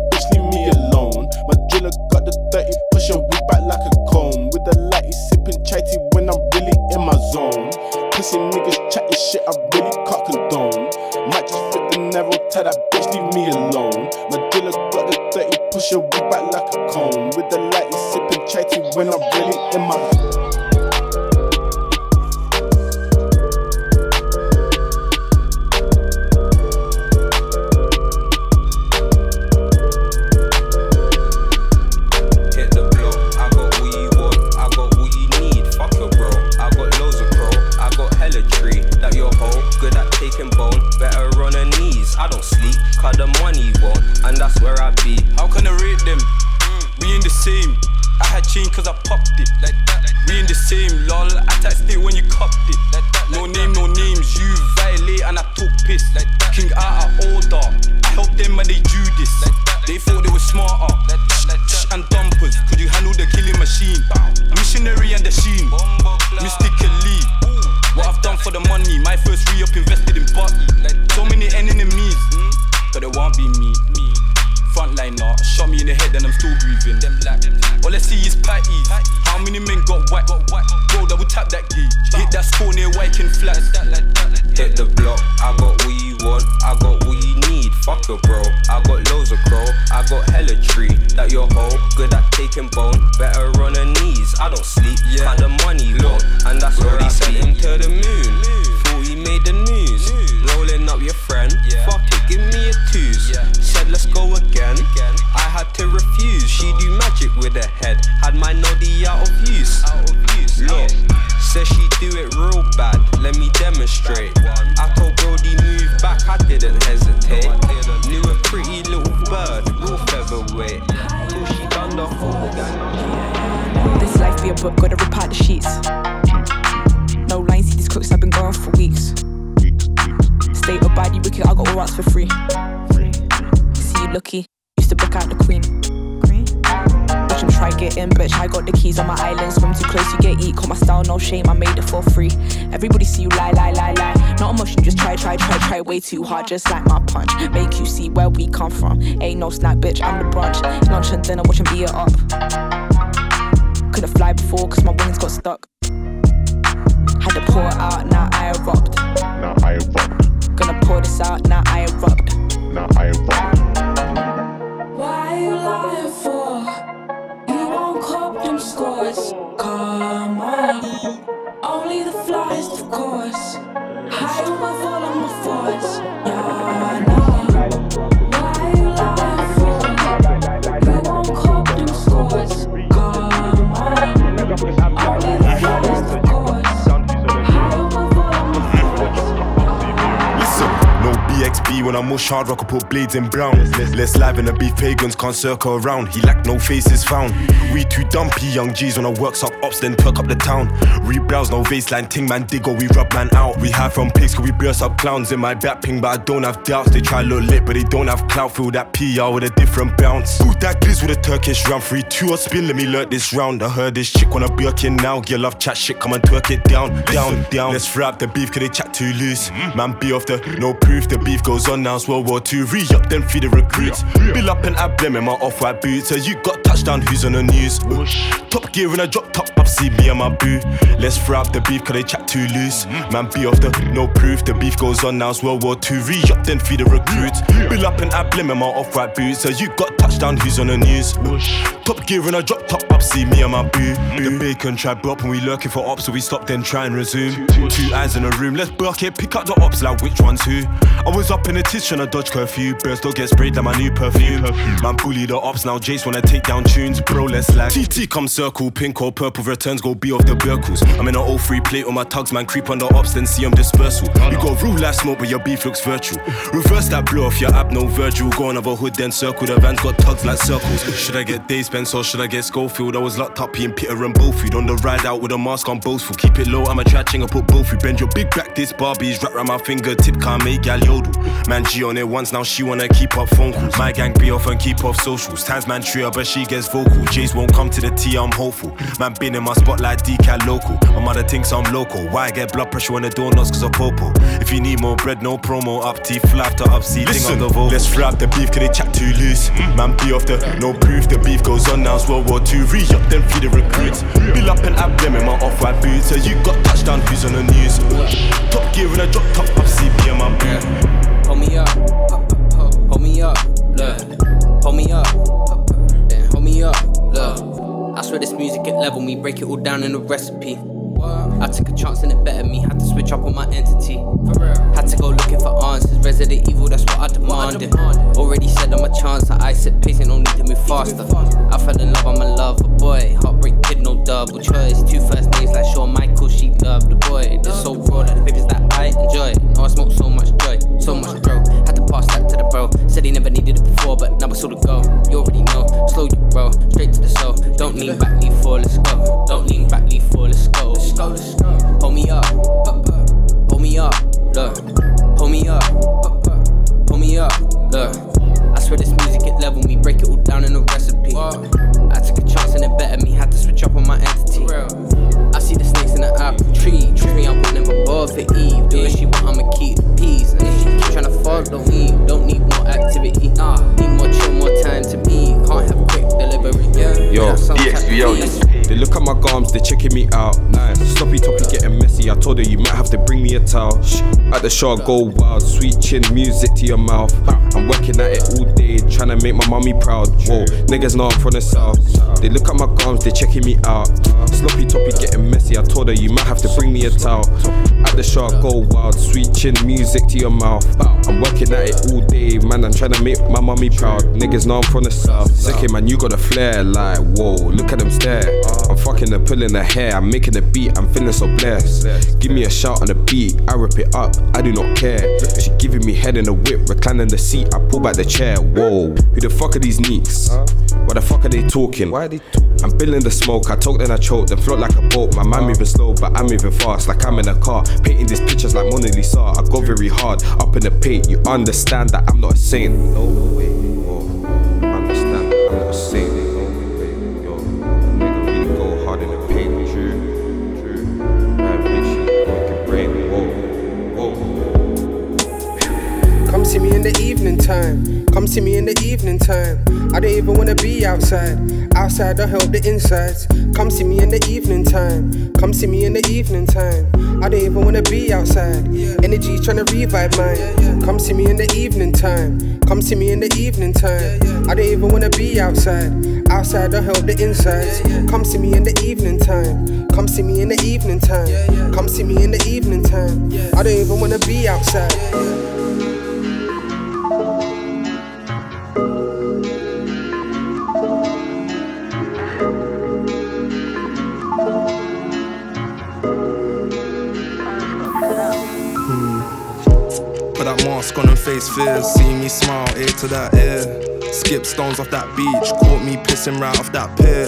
driller got the 30, push your wig back like a comb. With the lighty sipping chatty when I'm really in my zone. Pussy niggas chatting shit, I really can't condone. Might just flip the narrow, tell that bitch leave me alone. My driller got the 30, push your wig back like a comb. With the lighty sipping chatty when I'm really in my cause the money won't, and that's where I be. How can I rate them? Mm. We in the same. I had change cause I popped it. Like that. We in the same, lol. I taxed it when you copped it. Like that. No name, no names. You violate and I took piss. Like that. King out of order. I helped them when they do this. Like that. They thought they were smarter. Breathing. Them. All I see is patties. How many men got whacked? Bro, double tap that gauge. Hit that score near Wyking flat. Hit the block, I got what you want, I got what you need. Fuck your bro, I got loads of crow, I got hella tree. That your hoe, good at taking bone, better on her knees. I don't sleep, yeah. Got the money low, and that's where I sent him to the moon. Thought he made the news, rolling up your friend. Fuck it, give me a twos. Said let's go again. Demonstrate. I told Brody move back, I didn't hesitate. Knew a pretty little bird, real featherweight. Till she done the full This life be a book, gotta rip out the sheets. No lines, see these crooks, I've been gone for weeks. State of body wicked, I got all rights for free. See you lucky, used to book out the queen. Try get in, bitch. I got the keys on my island. Swim too close, you get eat. Call my style, no shame. I made it for free. Everybody see you lie, lie, lie, lie. Not emotion, just try, try, try, try way too hard. Just like my punch. Make you see where we come from. Ain't no snack, bitch. I'm the brunch. Lunch and dinner, watch him it up. Couldn't fly before, cause my wings got stuck. Had to pour it out, now I erupt. Now I erupt. Gonna pour this out, now I erupt. Now I erupt. Scores. Come on. Only the flyest, of course. High above all of my thoughts. Yeah, BXB when I'm mush hard rock, I put blades in brown. Less live in the beef, pagans can't circle around. He lack no faces found. We too dumpy, young G's when I works up ops, then perk up the town. Rebrowse, no baseline, ting man dig or we rub man out. We hide from pigs, cause we burst up clowns in my back ping, but I don't have doubts. They try look lit, but they don't have clout. Feel that PR with a different bounce. Boot that glizz with a Turkish round. 3 2 or spin, let me learn this round. I heard this chick wanna Birkin now. Girl love chat shit, come and twerk it down, down, down. Let's wrap the beef, cause they chat too loose. Mm-hmm. Man, be off the no proof, the beef goes on now. It's World War II. Re up, then feed the recruits. Bill up and add blem in my off white boots. So you got touchdown, who's on the news? Top gear in a drop top up, see me and my boo. Let's fry up the beef, cause they chat too loose. Mm-hmm. Man, be off the no proof, the beef goes on now. It's World War II. Re up, then feed the recruits. Bill up and add blem in my off white boots. So you got touchdown, who's on the news? Top gear in a drop top up, see me and my boo. The bacon tried bop and we lurking for ops, so we stop then try and resume. Two eyes in a room, let's buck it, pick up the ops like which one's who. I was up in the tits trying to dodge curfew. Birds don't get sprayed like my new perfume. Man, bully the ops now. Jace wanna take down tunes, bro. Let's like TT come circle, pink or purple returns go be off the Burkles. I'm in an 03 plate on my tugs, man. Creep on the ops, then see 'em dispersal. You got real life smoke, but your beef looks virtual. Reverse that blow off your app, no Virgil. Go on other hood, then circle. The van's got tugs like circles. Should I get Dave Spence or should I get Schofield? I was locked up in Peter and Bofield on the ride out with a mask on boastful. Keep it low, I'm a tratching, I put both. You bend your big back, this Barbie's wrap around my fingertip, can't make gal yodel. Man, G on it once, now she wanna keep up phone calls. My gang be off and keep off socials. Times man trio, but she gets vocal. Jays won't come to the T, I'm hopeful. Man, been in my spotlight, decal local. My mother thinks I'm local. Why I get blood pressure when the door knocks cause of popo? If you need more bread, no promo. Up T, fly to up C, thing on the vocal. Let's wrap the beef, cause they chat too loose. Man, be off the no proof, the beef goes on now, it's World War II. Re up, then feed the recruits. Bill up and app them in my off white boots. So you got touchdown, who's on the news? Top gear in a drop top up CB in my boot. Hold me up, hold me up, look. Hold me up, then hold me up, look. I swear this music it level me, break it all down in a recipe. I took a chance and it bettered me, had to switch up on my entity. Had to go looking for answers, Resident Evil, that's what I demanded. Already said I'm a chance, I set pace and don't need to move faster. I fell in love, I'm a lover boy. Heartbreak kid, no double choice. Two first names like Shawn Michael, she loved the boy. This so raw, like the babies that I enjoy. Now I smoke so much joy, so much bro. Had to pass that to the bro. Said he never needed it before, but now I saw the go. You already know, slow you bro, straight to the soul. Don't lean back, lean forward, let's go. Don't lean back, lean forward, let's go. Let's go, let's go. Hold me up, hold me up, look. Hold me up, hold me up, look. I swear this music it level me, break it all down in a recipe. I took a chance and it bettered me, had to switch up on my entity. I see the snakes in the apple tree. Trust me, I want them above the Eve. Do what she want, I'ma keep the peace. And if she keep tryna follow me, don't need more activity. Nah, need more chill, more time to me. Can't have delivery. Yeah, Yo, that's some type of peace. They look at my gums, they checking me out. Nice. Sloppy toppy getting messy. I told her you might have to bring me a towel. At the show, I go wild. Sweet chin, music to your mouth. I'm working at it all day, trying to make my mommy proud. Whoa, niggas know I'm from the south. They look at my gums, they checking me out. Sloppy toppy getting messy. I told her you might have to bring me a towel. At the show, I go wild. Sweet chin, music to your mouth. I'm working at it all day, man. I'm trying to make my mommy proud. Niggas know I'm from the south. Second, man, you got a flair. Like, whoa, look at them stare. I'm fucking the pulling the hair. I'm making the beat. I'm feeling so blessed. Give me a shout on the beat. I rip it up. I do not care. She giving me head in the whip, reclining the seat. I pull back the chair. Whoa, who the fuck are these neeks? What the fuck are they talking? Why are they I'm billing the smoke. I talk then I choke. Then float like a boat. My mind moving slow, but I'm moving fast. Like I'm in a car. Painting these pictures like Mona Lisa. I go very hard. Up in the paint. You understand that I'm not a saint. No way. Evening time. Come see me in the evening time. I don't even wanna be outside. Outside, I help the insides. Come see me in the evening time. Come see me in the evening time. I don't even wanna be outside. Energy trying to revive mine. Come see me in the evening time. Come see me in the evening time. I don't even wanna be outside. Outside, I help the insides. Come see me in the evening time. Come see me in the evening time. Come see me in the evening time. I don't even wanna be outside. Face fears. See me smile, ear to that ear. Skip stones off that beach, caught me pissing right off that pier.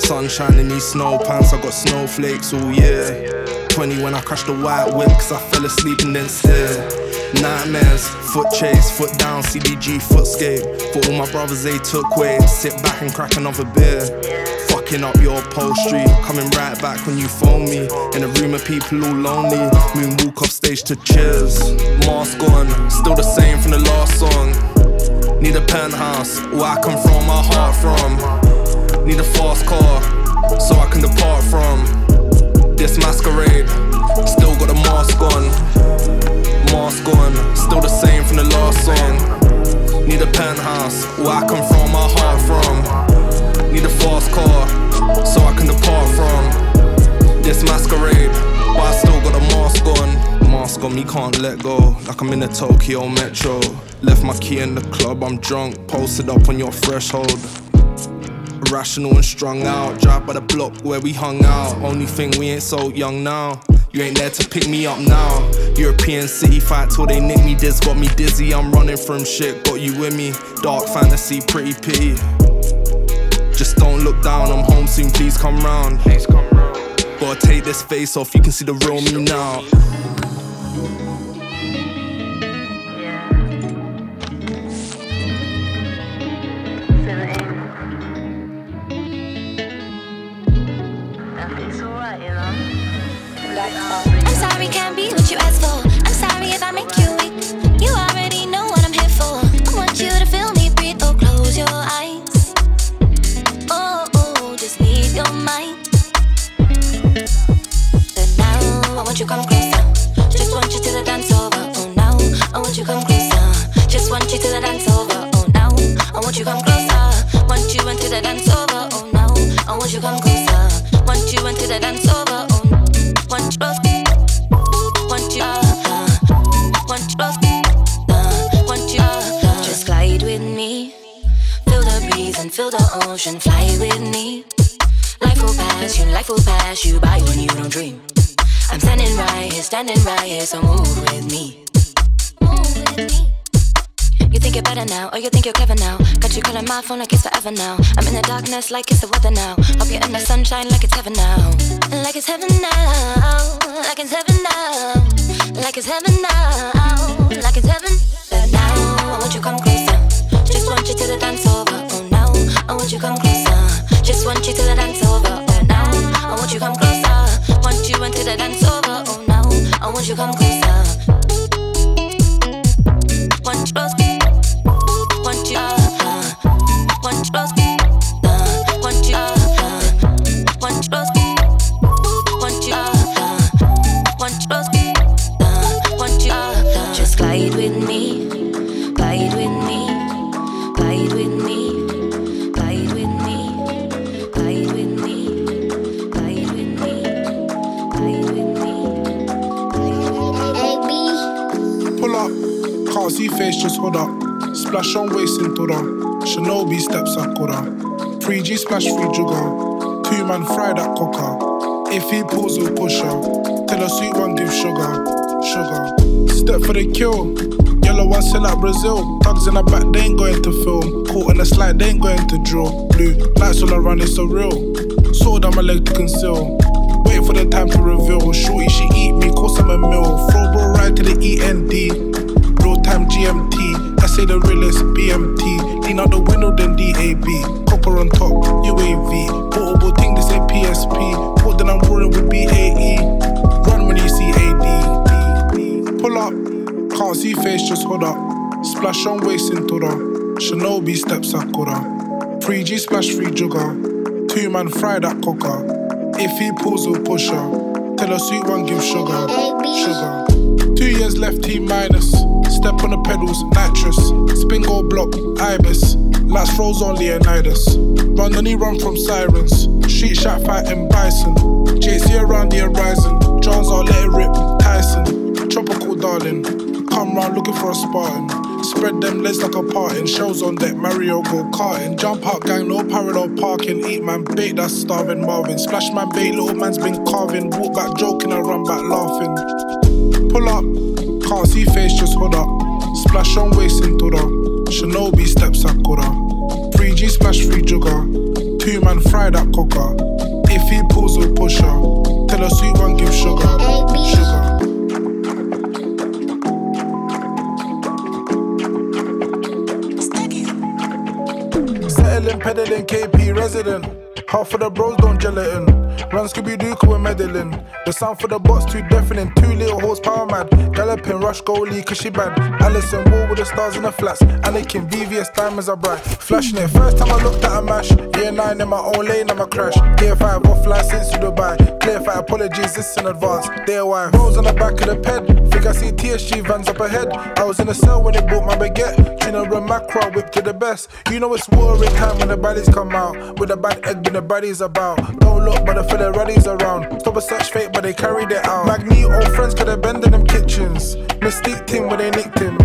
Sunshine in these snow pants, I got snowflakes all year. 20 when I crashed the white whip, cause I fell asleep and then still. Nightmares, foot chase, foot down, CDG, footscape. For all my brothers, they took way. Sit back and crack another beer. Fucking up your upholstery, coming right back when you phone me. In a room of people all lonely, moonwalk off stage to cheers. Mask on, still the same from the last song. Need a penthouse, where I come from, my heart from. Need a fast car, so I can depart from this masquerade. Still got a mask on, mask on, still the same from the last song. Need a penthouse, where I come from, my heart from. Need a fast car, so I can depart from this masquerade. But I still got a mask on, mask on me, can't let go. Like I'm in the Tokyo Metro. Left my key in the club, I'm drunk, posted up on your threshold. Irrational and strung out, drive by the block where we hung out. Only thing we ain't so young now. You ain't there to pick me up now. European city fight till they nick me. This got me dizzy. I'm running from shit. Got you with me. Dark fantasy, pretty pity. Just don't look down. I'm home soon. Please come round. Please come round. Gotta take this face off. You can see the real me now. I'm sorry, can't you think you're clever now? Got you calling my phone like it's forever now. I'm in the darkness like it's the weather now. Hope you're in the sunshine like it's heaven now. Like it's heaven now, like it's heaven now, like it's heaven now, like it's heaven. But now I want you come closer. Just want you to the dance over. Oh now I want you come closer. Just want you to the dance over. Oh now I want you come closer. Want you into the dance over. Oh now I want you come closer. Face, just hold up. Splash on waist in Tora. Shinobi steps Sakura. 3G splash free jugger. Two man fry that cocker. If he pulls, we'll push her. Tell a sweet one, give sugar. Sugar. Step for the kill. Yellow one sell out Brazil. Thugs in the back, they ain't going to film. Caught in the slide, they ain't going to drill. Blue lights all around, it's so real. Sword on my leg to conceal. Wait for the time to reveal. Shorty, she eat me, cause I'm a meal. Throw bro right to the END. Say the realest BMT. Lean out the window, then DAB. Copper on top, UAV. Portable thing, this ain't PSP. Put then I'm rolling with BAE. Run when you see AD. Pull up, can't see face, just hold up. Splash on waist in Tora. Shinobi steps Sakura. 3G splash free jugger. Two man fry that cocker. If he pulls, her. Tell a sweet one, give sugar. Sugar. Two years left, T minus. Step on the pedals, nitrous. Spin go block, ibis. Last froze on Leonidas. Run the knee run from sirens. Street shot fighting bison. JC around the horizon. Johns are let it rip. Tyson. Tropical darling. Come round looking for a Spartan. Spread them legs like a parting. Shells on deck, Mario go karting. Jump out, gang, no parallel parking. Eat man, bait, that's starving Marvin. Splash man, bait, little man's been carving. Walk back joking, I run back laughing. Pull up, can't see face, just hold up. Splash on waist in Dora. Shinobi step Sakura. 3G splash free jugger. Two man fry that cocker. If he pulls a pusher, tell a sweet one give sugar. Sugar. Settling, peddling, KP resident. Half of the bros don't gelatin. Run Scooby Doo, we're meddling. The sound for the box too deafening. Two little horsepower mad. Galloping, rush goalie, cause she bad. Alison Wall with the stars in the flats. Anakin, VVS diamonds are bright. Flashing it. First time I looked at a mash. Year 9 in my own lane, I'm a crash. Gear 5 off license to Dubai. Clear fight, apologies, this in advance. Day why. Rolls on the back of the ped. Think I see TSG vans up ahead. I was in the cell when they bought my baguette. Tuna and macro whip to the best. You know it's war time when the baddies come out. With a bad egg when the baddies about. Don't look, but I feel the ruddies around. Stop a search fake, but they carried it out. Magneto friends could have bend in them kitchens. Mystique him when they nicked him.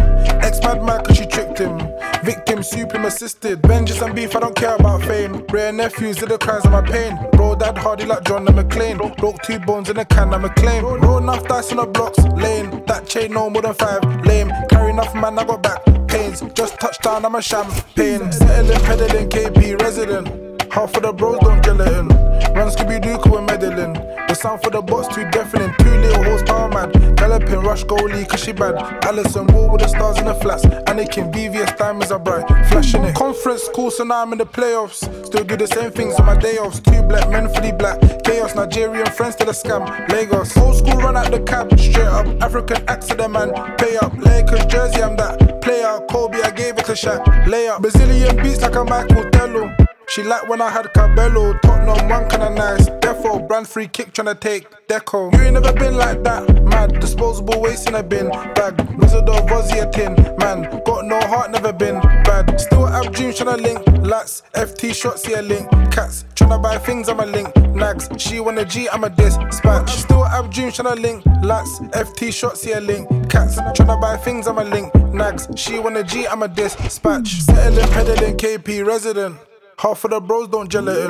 Ex mad cause she tricked him. Victim, him assisted. Vengeance and beef, I don't care about fame. Rare nephews did the cries of my pain. Bro, dad hardy like John and McClane. Broke two bones in a can, I'm a claim. Roll enough dice on the blocks, lane. That chain no more than five, lame. Carry enough man, I got back pains. Just touchdown, I'm a champagne. Settling, peddling, KP resident. Half of the bros don't gelatin. Run Scooby Doo, we're meddling. The sound for the box too deafening. Two little horsepower mad. Galloping, rush goalie, cause she bad. Alison Wall with the stars in the flats. Anakin, VVS diamonds are bright. Flashing it. Conference cool, so now I'm in the playoffs. Still do the same things on my day offs. Two black men the black. Chaos, Nigerian friends to the scam. Lagos. Old school run out the cab. Straight up. African accident man. Pay up. Lakers jersey, I'm that. Player. Kobe, I gave it to Shaq. Lay up. Brazilian beats like a Michel Teló. She like when I had Cabello, Tottenham one kinda nice. Defo, brand free kick tryna take Deco. You ain't never been like that, mad. Disposable waste in a bin bag. Wizard of Ozzy a tin, man. Got no heart, never been bad. Still have dreams tryna link lats. FT shots, yeah, link cats. Tryna buy things, I'm a link nags. She want a G, I'm a dispatch. Still have dreams tryna link lats. FT shots, yeah, link cats. Tryna buy things, I'm a link nags. She want a G, I'm a dispatch. Settling, peddling, KP resident. Half of the bros don't gelatin.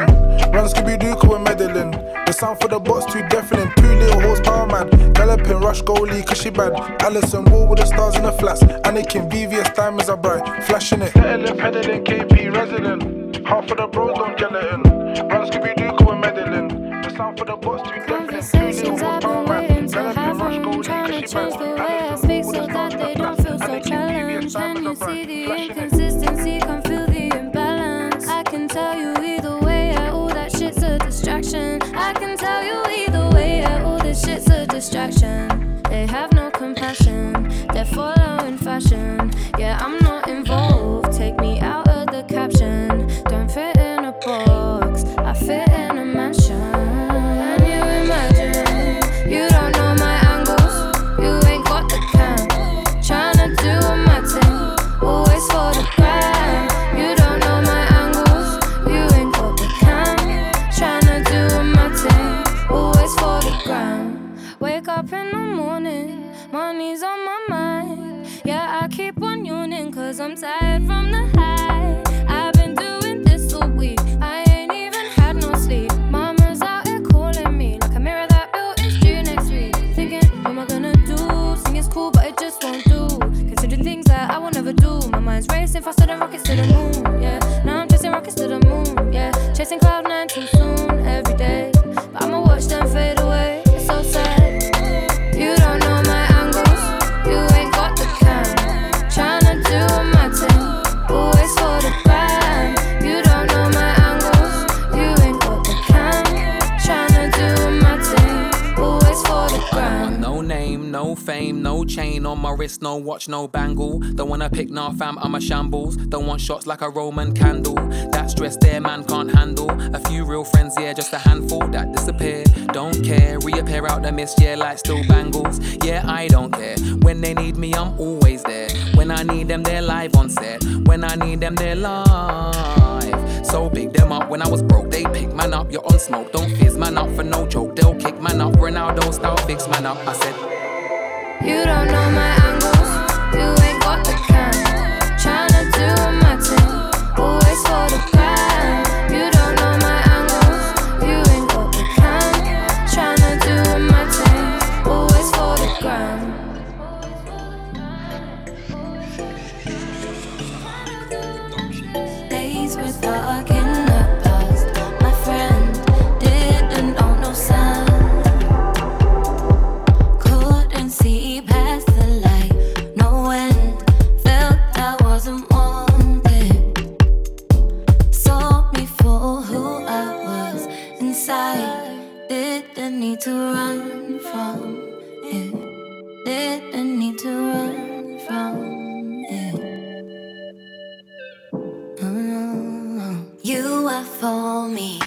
Run Scooby Doo, we're meddling. The sound for the box too deafening. Two little horsepower man. Galloping, rush goalie, cause she bad. Alison Wall with the stars in the flats. Anakin, VVS diamonds are bright. Flashing it. Settling, peddling, KP resident. Half of the bros don't gelatin. Run Scooby Doo, we're meddling. The sound for the box too deafening. Two little horsepower mad. Distraction. They have no compassion, they're following fashion. Yeah, I'm racing faster than rockets to the moon. Chain on my wrist, no watch, no bangle. Don't wanna pick nah fam, I'm a shambles. Don't want shots like a Roman candle. That stress there, man can't handle. A few real friends, yeah, just a handful that disappear. Don't care, reappear out the mist, yeah, like still bangles. Yeah, I don't care. When they need me, I'm always there. When I need them, they're live on set. When I need them, they're live. So big them up when I was broke, they pick man up. You're on smoke, don't fizz man up for no joke. They'll kick man up, Ronaldo style fix man up. I said. You don't know my angles. You ain't got the cam. Tryna do for me.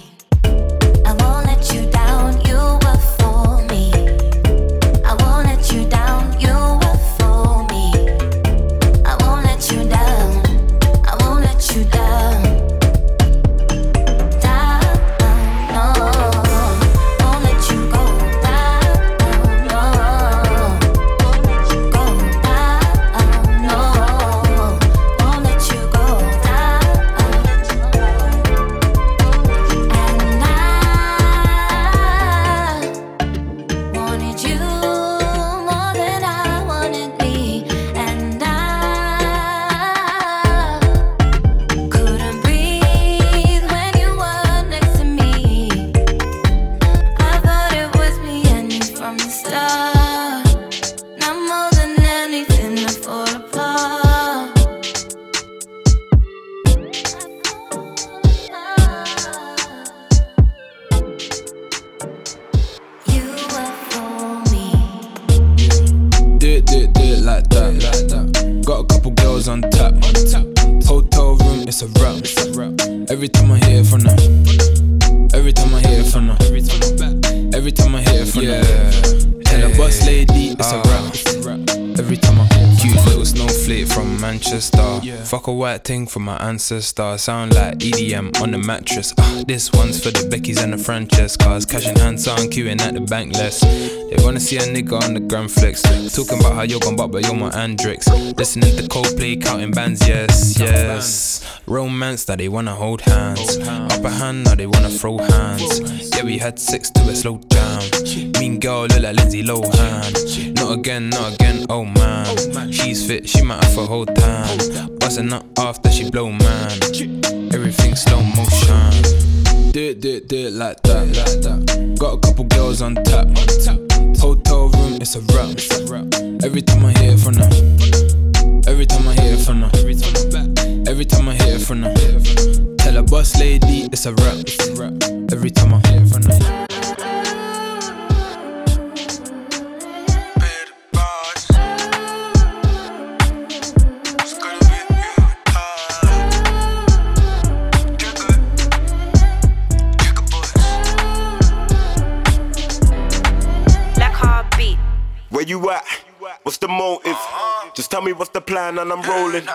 Every time I hear from them, Fuck a white thing from my ancestor. Sound like EDM on the mattress. Ah, this one's for the Beckys and the Francescas. Cash in hand, sound queuing at the bank less. They wanna see a nigga on the gram flex. Talking about how you're back, but you're my Andrix. Listening to Coldplay, counting bands, yes, yes. Romance that they wanna hold hands. Upper hand, now they wanna throw hands. Yeah, we had sex to a slow down. Mean girl, look like Lindsay Lohan. Not again, not again, oh man. She's fit, she might have for whole time. Busting up after she blow, man. Everything slow motion. Do it, do it, do it like that, like that. Got a couple girls on tap. Hotel room, it's a wrap. Every time I hear from them. Every time I hear from them. Every time I hear from them. Tell a boss lady it's a wrap. Every time I hear from them. You at? What's the motive? Uh-huh. Just tell me what's the plan and I'm rolling.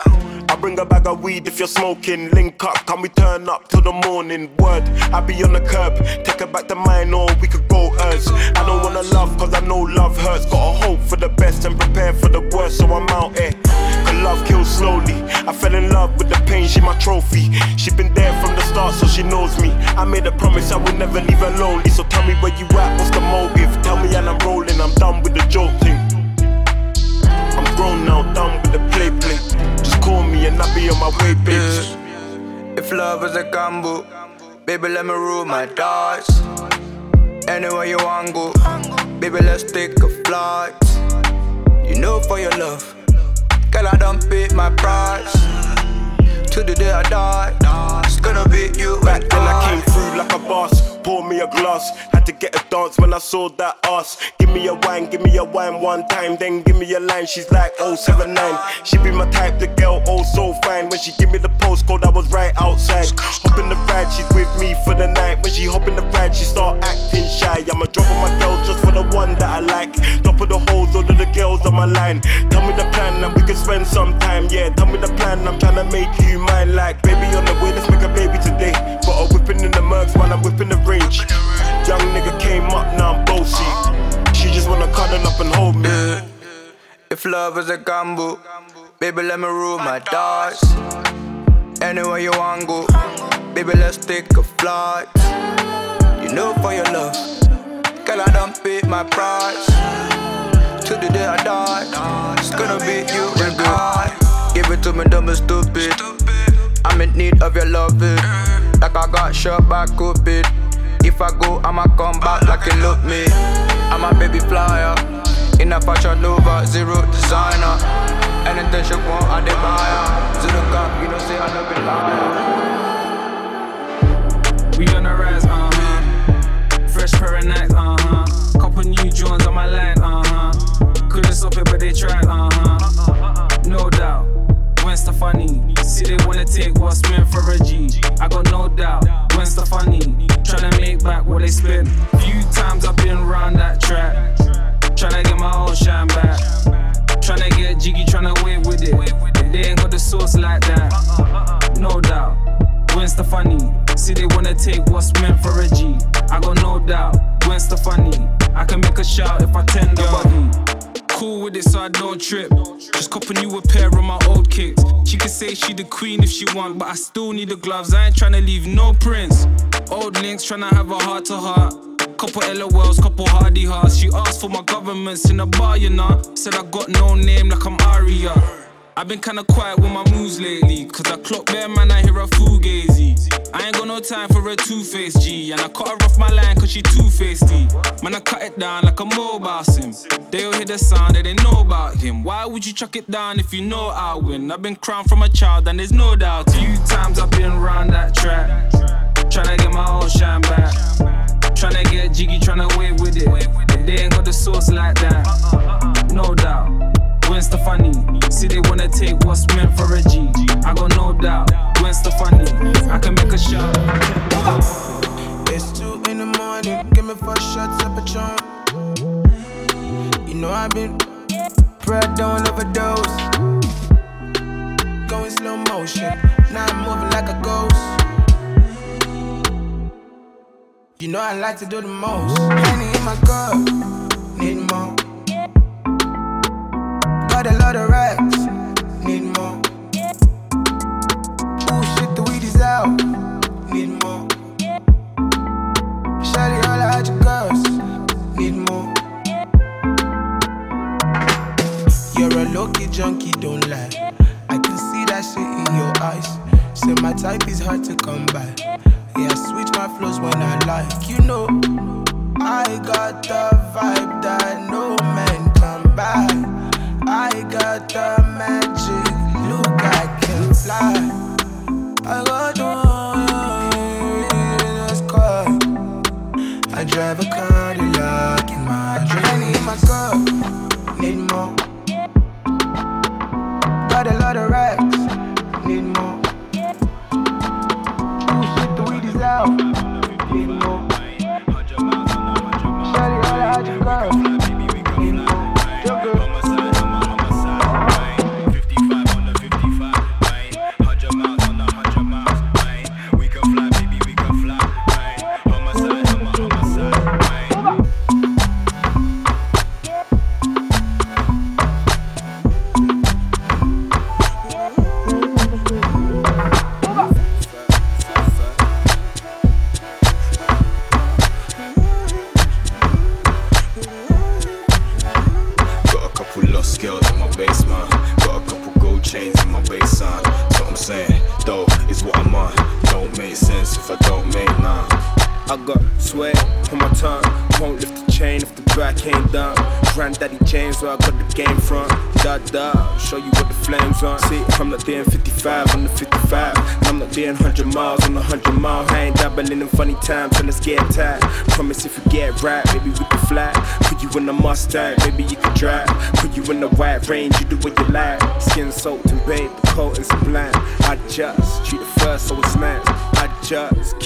I bring a bag of weed if you're smoking. Link up, can we turn up till the morning? Word, I be on the curb. Take her back to mine or we could go hers. I don't wanna love cause I know love hurts. Gotta hope for the best and prepare for the worst, so I'm out here. Cause love kills slowly. I fell in love with the pain, she my trophy. She been there from the start, so she knows me. I made a promise I would never leave her lonely. So tell me where you at, what's the motive? Tell me and I'm rolling, I'm done with the joke thing. I'm grown now, done with the play play. Call me and I'll be on my way, bitch. If love is a gamble, baby, let me rule my dice. Anywhere you want go, baby, let's take a flight. You know for your love, girl, I don't pay my price. To the day I die, it's gonna be you Back and then I came through like a boss. Pour me a glass. Had to get a dance when I saw that ass. Give me a wine, give me a wine one time. Then give me a line. She's like 079. She be my type, the girl, oh so fine. When she give me the postcode, I was right outside. Hop in the ride, she's with me for the night. When she hop in the ride, she start acting shy. I'ma drop on my girls just for the one that I like. Top of the hoes, all of the girls on my line. Tell me the plan and we can spend some time. Yeah, tell me the plan. I'm trying to make you mine. Like baby on the way, let's make a baby today. Got a whipping in the mercs while I'm whipping the range. Young nigga came up, now I'm bossy. She just wanna cuddle up and hold me. If love is a gamble, baby, let me rule my dice. Anywhere you want go, baby, let's take a flight. You know for your love, girl, I don't pay my price. To the day I die, it's gonna be you and I. Give it to me, dumb and stupid. I'm in need of your loving. Like I got shot by Cupid. If I go, I'ma come back like you look me. I'm a baby flyer. In a fashion Nova, zero designer. Anything she want, I dey buy her. Zero cup, you know, say I love it liar. We on the rise, uh huh. Fresh pair of Nikes, uh huh. Couple new Jones on my line, uh huh. Couldn't stop it, but they tried, uh huh. No doubt. Gwen Stefani, see they wanna take what's meant for a G. I got no doubt. Gwen Stefani, tryna make back what they spent. Few times I've been round that track, tryna get my old shine back. Tryna get jiggy, tryna wave with it. They ain't got the sauce like that. No doubt. Gwen Stefani, see they wanna take what's meant for a G. I got no doubt. Gwen Stefani, I can make a shout if I tend the body. Cool with it, so I don't trip. Just copping you a pair of my old kicks. She can say she the queen if she want, but I still need the gloves. I ain't tryna leave no prints. Old links tryna have a heart to heart. Couple LOLs, couple hardy hearts. She asked for my governments in a bar, you know. Said I got no name like I'm Arya. I've been kinda quiet with my moves lately. Cause I clock bare man, I hear a fugazi. I ain't got no time for a two-faced G. And I cut her off my line cause she two-facedy. Man, I cut it down like a mobile sim. They'll hear the sound they know about him. Why would you chuck it down if you know I'll win? I've been crowned from a child and there's no doubt. Few times I've been round that track. Tryna get my old shine back. Tryna get jiggy, tryna wave with it. They ain't got the sauce like that. No doubt. Gwen Stefani, see they wanna take what's meant for a G. I got no doubt. Gwen Stefani, I can make a shot. It's two in the morning, give me four shots of Patron. You know I've been bred don't overdose. Going slow motion, now I'm moving like a ghost. You know I like to do the most. Honey in my cup,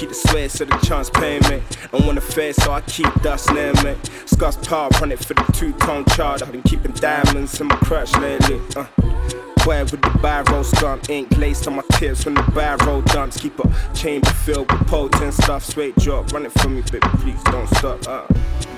keep the sweat so the chance pay me. Don't wanna face, so I keep dust near me. Scott's power, run it for the two tone charge. I've been keeping diamonds in my crutch lately. Uh. Boy with the barrel skunk, ink laced on my tips when the barrel dumps. Keep a chamber filled with potent stuff. Straight drop, run it for me, baby, please don't stop. Uh.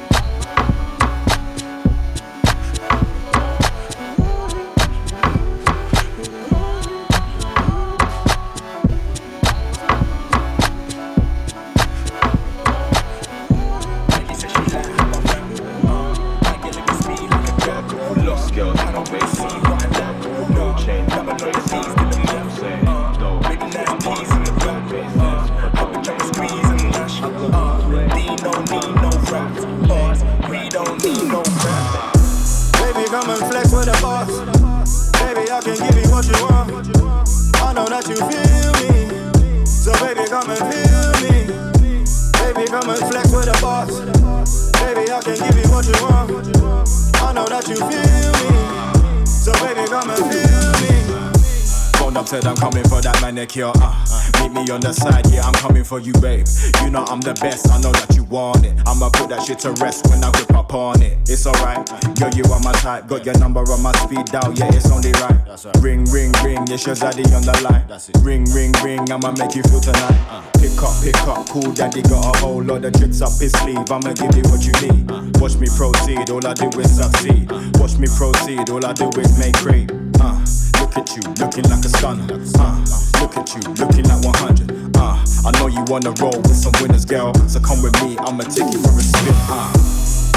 Said I'm coming for that manicure. Uh, meet me on the side, yeah, I'm coming for you, babe. You know I'm the best, I know that you want it. I'ma put that shit to rest when I whip up on it. It's alright, girl, you are my type. Got your number on my speed dial, yeah, it's only right. Ring, ring, ring, yes, your daddy on the line. Ring, ring, ring, I'ma make you feel tonight. Pick up, pick up, cool daddy got a whole lot of tricks up his sleeve. I'ma give you what you need. Watch me proceed, all I do is succeed. Watch me proceed, all I do is make great. Uh, look at you, looking like a stunner. Uh, look at you, looking like 100. Uh, I know you wanna roll with some winners, girl. So come with me, I'ma take you for a spin. Uh.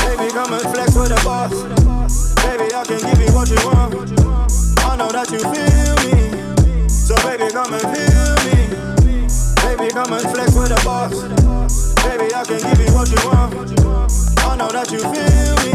Baby, come and flex with the boss. Baby, I can give you what you want. I know that you feel me. So baby, come and feel me. Baby, come and flex with the boss. Baby, I can give you what you want. I know that you feel me.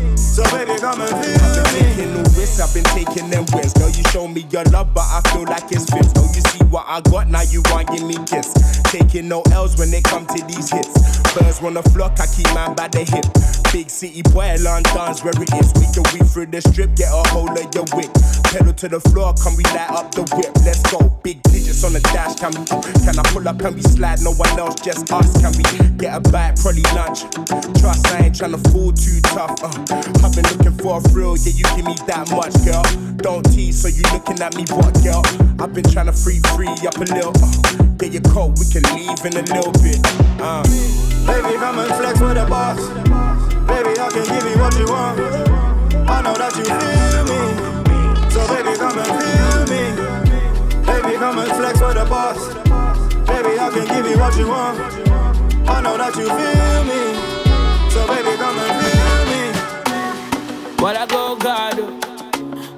So baby, come and feel me. Taking no risks, I've been taking them wins. Girl, you show me your love, but I feel like it's fits. Don't you see what I got? Now you want give me gifts. Taking no L's when they come to these hits. Birds wanna flock, I keep mine by the hip. Big city boy, London's where it is. We can weave through the strip, get a hold of your wig. Pedal to the floor, can we light up the whip? Let's go. Big digits on the dash, can we? Can I pull up and we slide? No one else, just us. Can we get a bite? Probably lunch. Trust, Ain't tryna fool too tough. Uh, I've been looking for a thrill, yeah, you give me that much, girl. Don't tease, so you looking at me, what, girl? I've been trying to free, free up a little. Uh, get your coat, we can leave in a little bit. Uh. Baby, come and flex with the boss. Baby, I can give you what you want. I know that you feel me. So baby, come and feel me. Baby, come and flex with the boss. Baby, I can give you what you want. I know that you feel me. So baby, come and feel me. What I go God,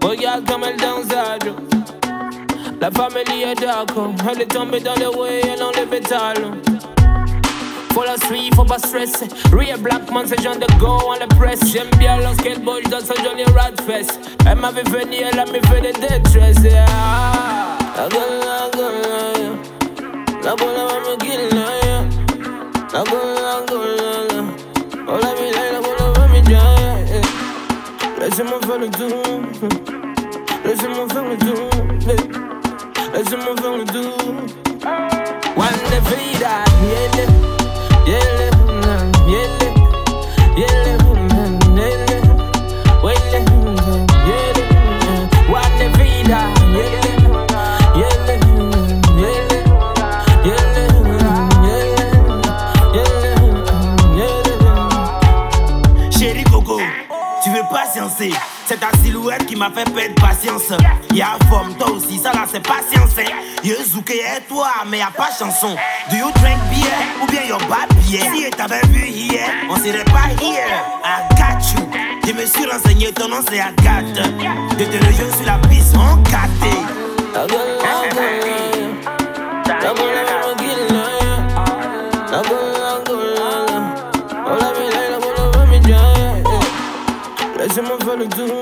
oh y'all coming down Zadro. La famille est d'accord, elle est tombée dans le way, elle enlève it all. Faut la suivre, faut pas stresser. Real black man, c'est genre de go on le press. J'aime bien skateboard, dans ce Johnny Radfest. Elle m'avait venu, elle a mis fait des détresse. Yeah. La gueule, la gueule. La boule, elle va me kill, yeah. La gueule, la gueule, yeah. Oh la vie, la boule, elle va me dire, yeah. Laissez-moi faire le tour. Laissez-moi faire le tour. Laissez-moi faire le tour. One day, vida, yeah. Yele, mm, yele, yele, C'est ta silhouette qui m'a fait perdre patience. Y'a forme, toi aussi, ça là c'est patience. hein. Yo zouké et toi, mais y'a pas chanson. Do you drink beer ou bien your bad beer? Si t'avais vu hier, on serait pas here. I got you. Je me suis renseigné, ton nom c'est Agathe. De te rejoindre sur la piste, on gâté. Laissez-moi faire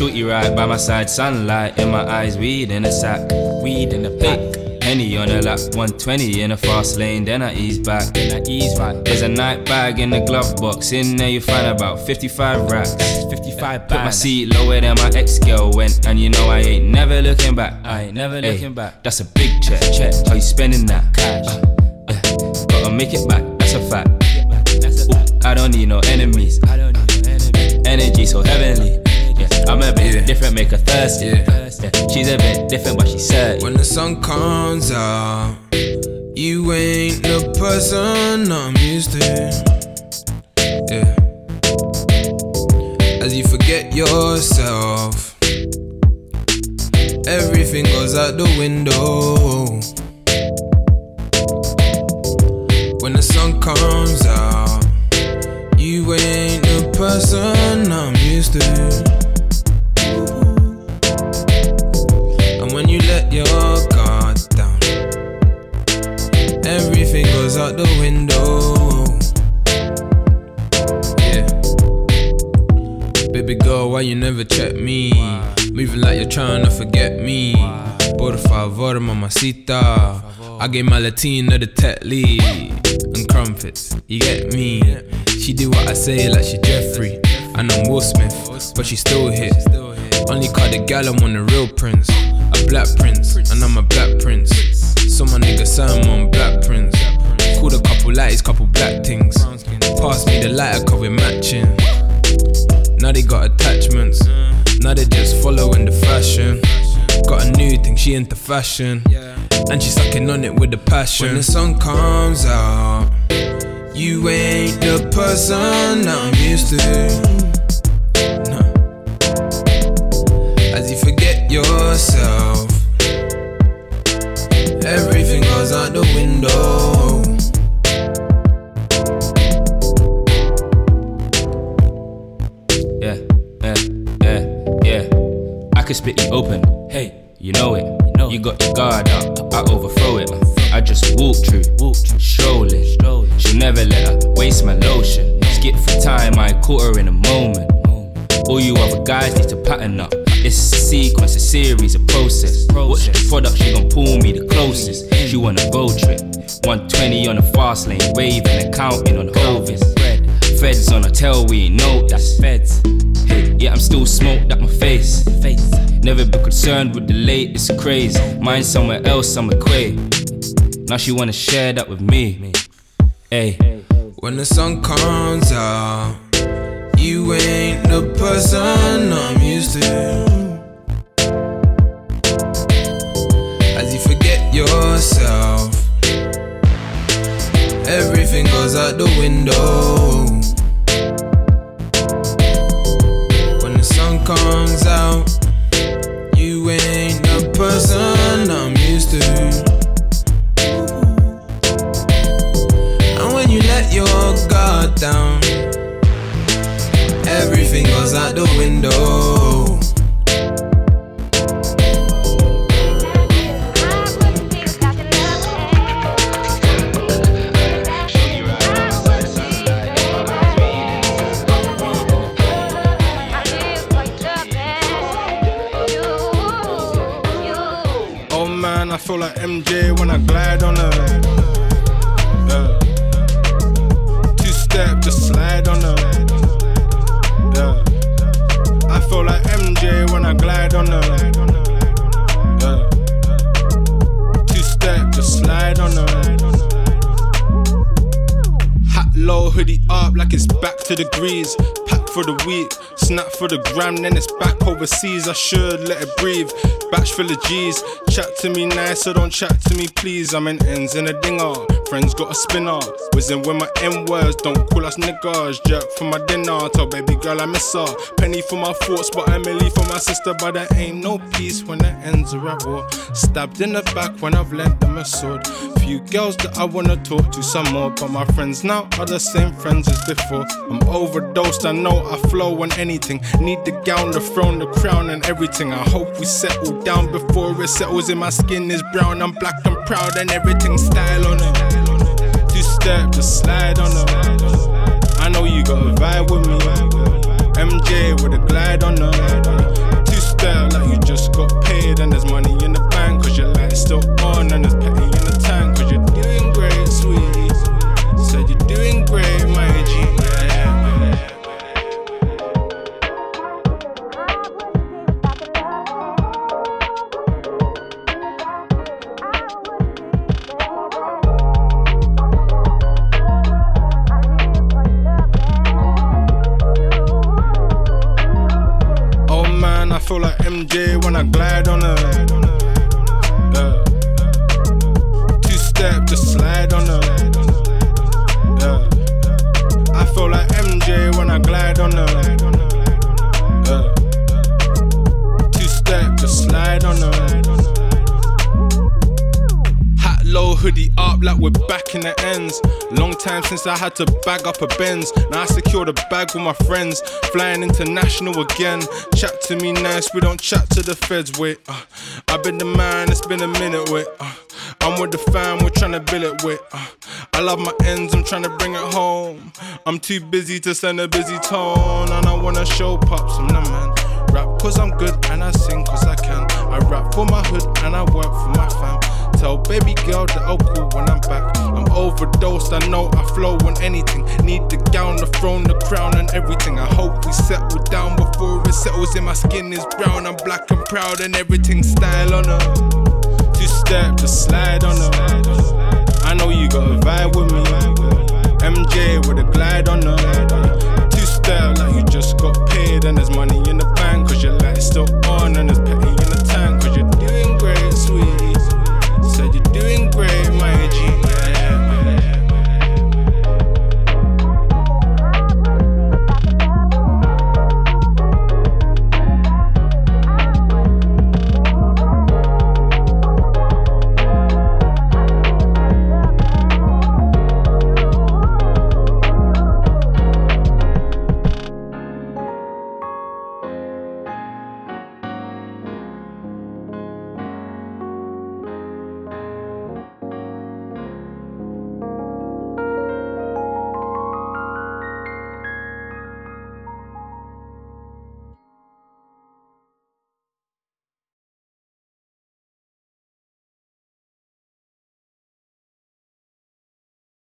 Hey, shorty right by my side, sunlight in my eyes, weed in a sack, weed in the pack. Henny on the lap, 120 in a fast lane, then I ease back. Then I ease back. There's a night bag in the glove box, in there you find about 55 racks. 55 Put my seat lower than my ex girl went, and you know I ain't never looking back. I ain't never looking back. That's a big check. Check. How you spending that cash? Uh, uh, gotta make it back. That's a fact. Ooh, I don't need no enemies. I don't need no enemies. Energy so heavenly. Yeah, I'm a bit different, make her thirsty. Yeah, she's a bit different, but she's certain. When the sun comes out, you ain't the person I'm used to. Yeah. As you forget yourself, everything goes out the window. When the sun comes out, you ain't the person I'm used to. Your guard down, everything goes out the window. Yeah. Baby girl, why you never check me? Moving like you're trying to forget me. Por favor, mamacita. I gave my Latina the tech lead. And crumpets, you get me. She do what I say like she Jeffrey. And I'm Will Smith, but she still hit. Only caught the gal, I'm on the real prince. A black prince, and I'm a black prince. So my nigga Sam on black prince. Called a couple lights, couple black things. Pass me the lighter, cause we're matching. Now they got attachments. Now they just following the fashion. Got a new thing, she into fashion. And she sucking on it with a passion. When the sun comes out, you ain't the person I'm used to. Yourself, everything goes out the window. Yeah, yeah, yeah, yeah. I could spit you open. Hey, you know it. You, know you got your guard up, I overthrow it. I just walk through, walk through, strolling. She'll never let her waste my lotion. Skip for time, I caught her in a moment. All you other guys need to pattern up. It's a sequence, a series, a process. Watch the product, she gon' pull me the closest. She want a road trip. 120 on the fast lane, raving and counting on Hovis. Feds on a tail, we ain't know that's feds. Yeah, I'm still smoked at my face. face. Never been concerned with the latest craze. Mine somewhere else, I'm a quay. Now she wanna share that with me. Hey. When the sun comes out, you ain't the person I'm used to. As you forget yourself, everything goes out the window. When the sun comes out, you ain't the person I'm used to. And when you let your guard down, goes out the window. Oh man, I feel like MJ when I glide on her. MJ when I glide on her. Yeah. Two step, just slide on her. Hat low, hoodie up like it's back to the grease. Pack for the week, snap for the gram, then it's back overseas. I should let it breathe. Batch full of G's. Chat to me nice, so don't chat to me, please. I'm in ends in a dinger. Friends got a spinner. Whizzing with my N words, don't call us niggas. Jerk for my dinner, tell baby girl I miss her. Penny for my thoughts, but I'm Emily for my sister. But there ain't no peace when the ends are at war. Stabbed in the back when I've lent them a sword. Few girls that I wanna talk to some more, but my friends now are the same friends as before. I'm overdosed, I know I flow on anything. Need the gown, the throne, the crown, and everything. I hope we settle down before it settles in my skin is brown. I'm black and proud, and everything style on it. Two step, just slide on it. I know you got a vibe with me. MJ with a glide on her. Two step, like you just got paid, and there's money in the bank, cause your light's still on, and there's petty had to bag up a Benz. Now I secured a bag with my friends. Flying international again. Chat to me nice, we don't chat to the feds. Wait, uh, I've been the man, it's been a minute. Wait, uh, I'm with the fam, we're trying to build it with. Uh, I love my ends, I'm trying to bring it home. I'm too busy to send a busy tone, and I wanna show pops I'm the man. Rap cause I'm good and I sing cause I can. I rap for my hood and I work for my fam tell baby girl that I'll call when I'm back. I'm overdosed, I know I flow on anything. Need the gown, the throne, the crown, and everything. I hope we settle down before it settles in. My skin is brown, I'm black and proud, and everything style on her. Two step, just slide on her. I know you got a vibe with me. MJ with a glide on her. Two step, like you just got paid, and there's money in the bank, cause your light's still on, and there's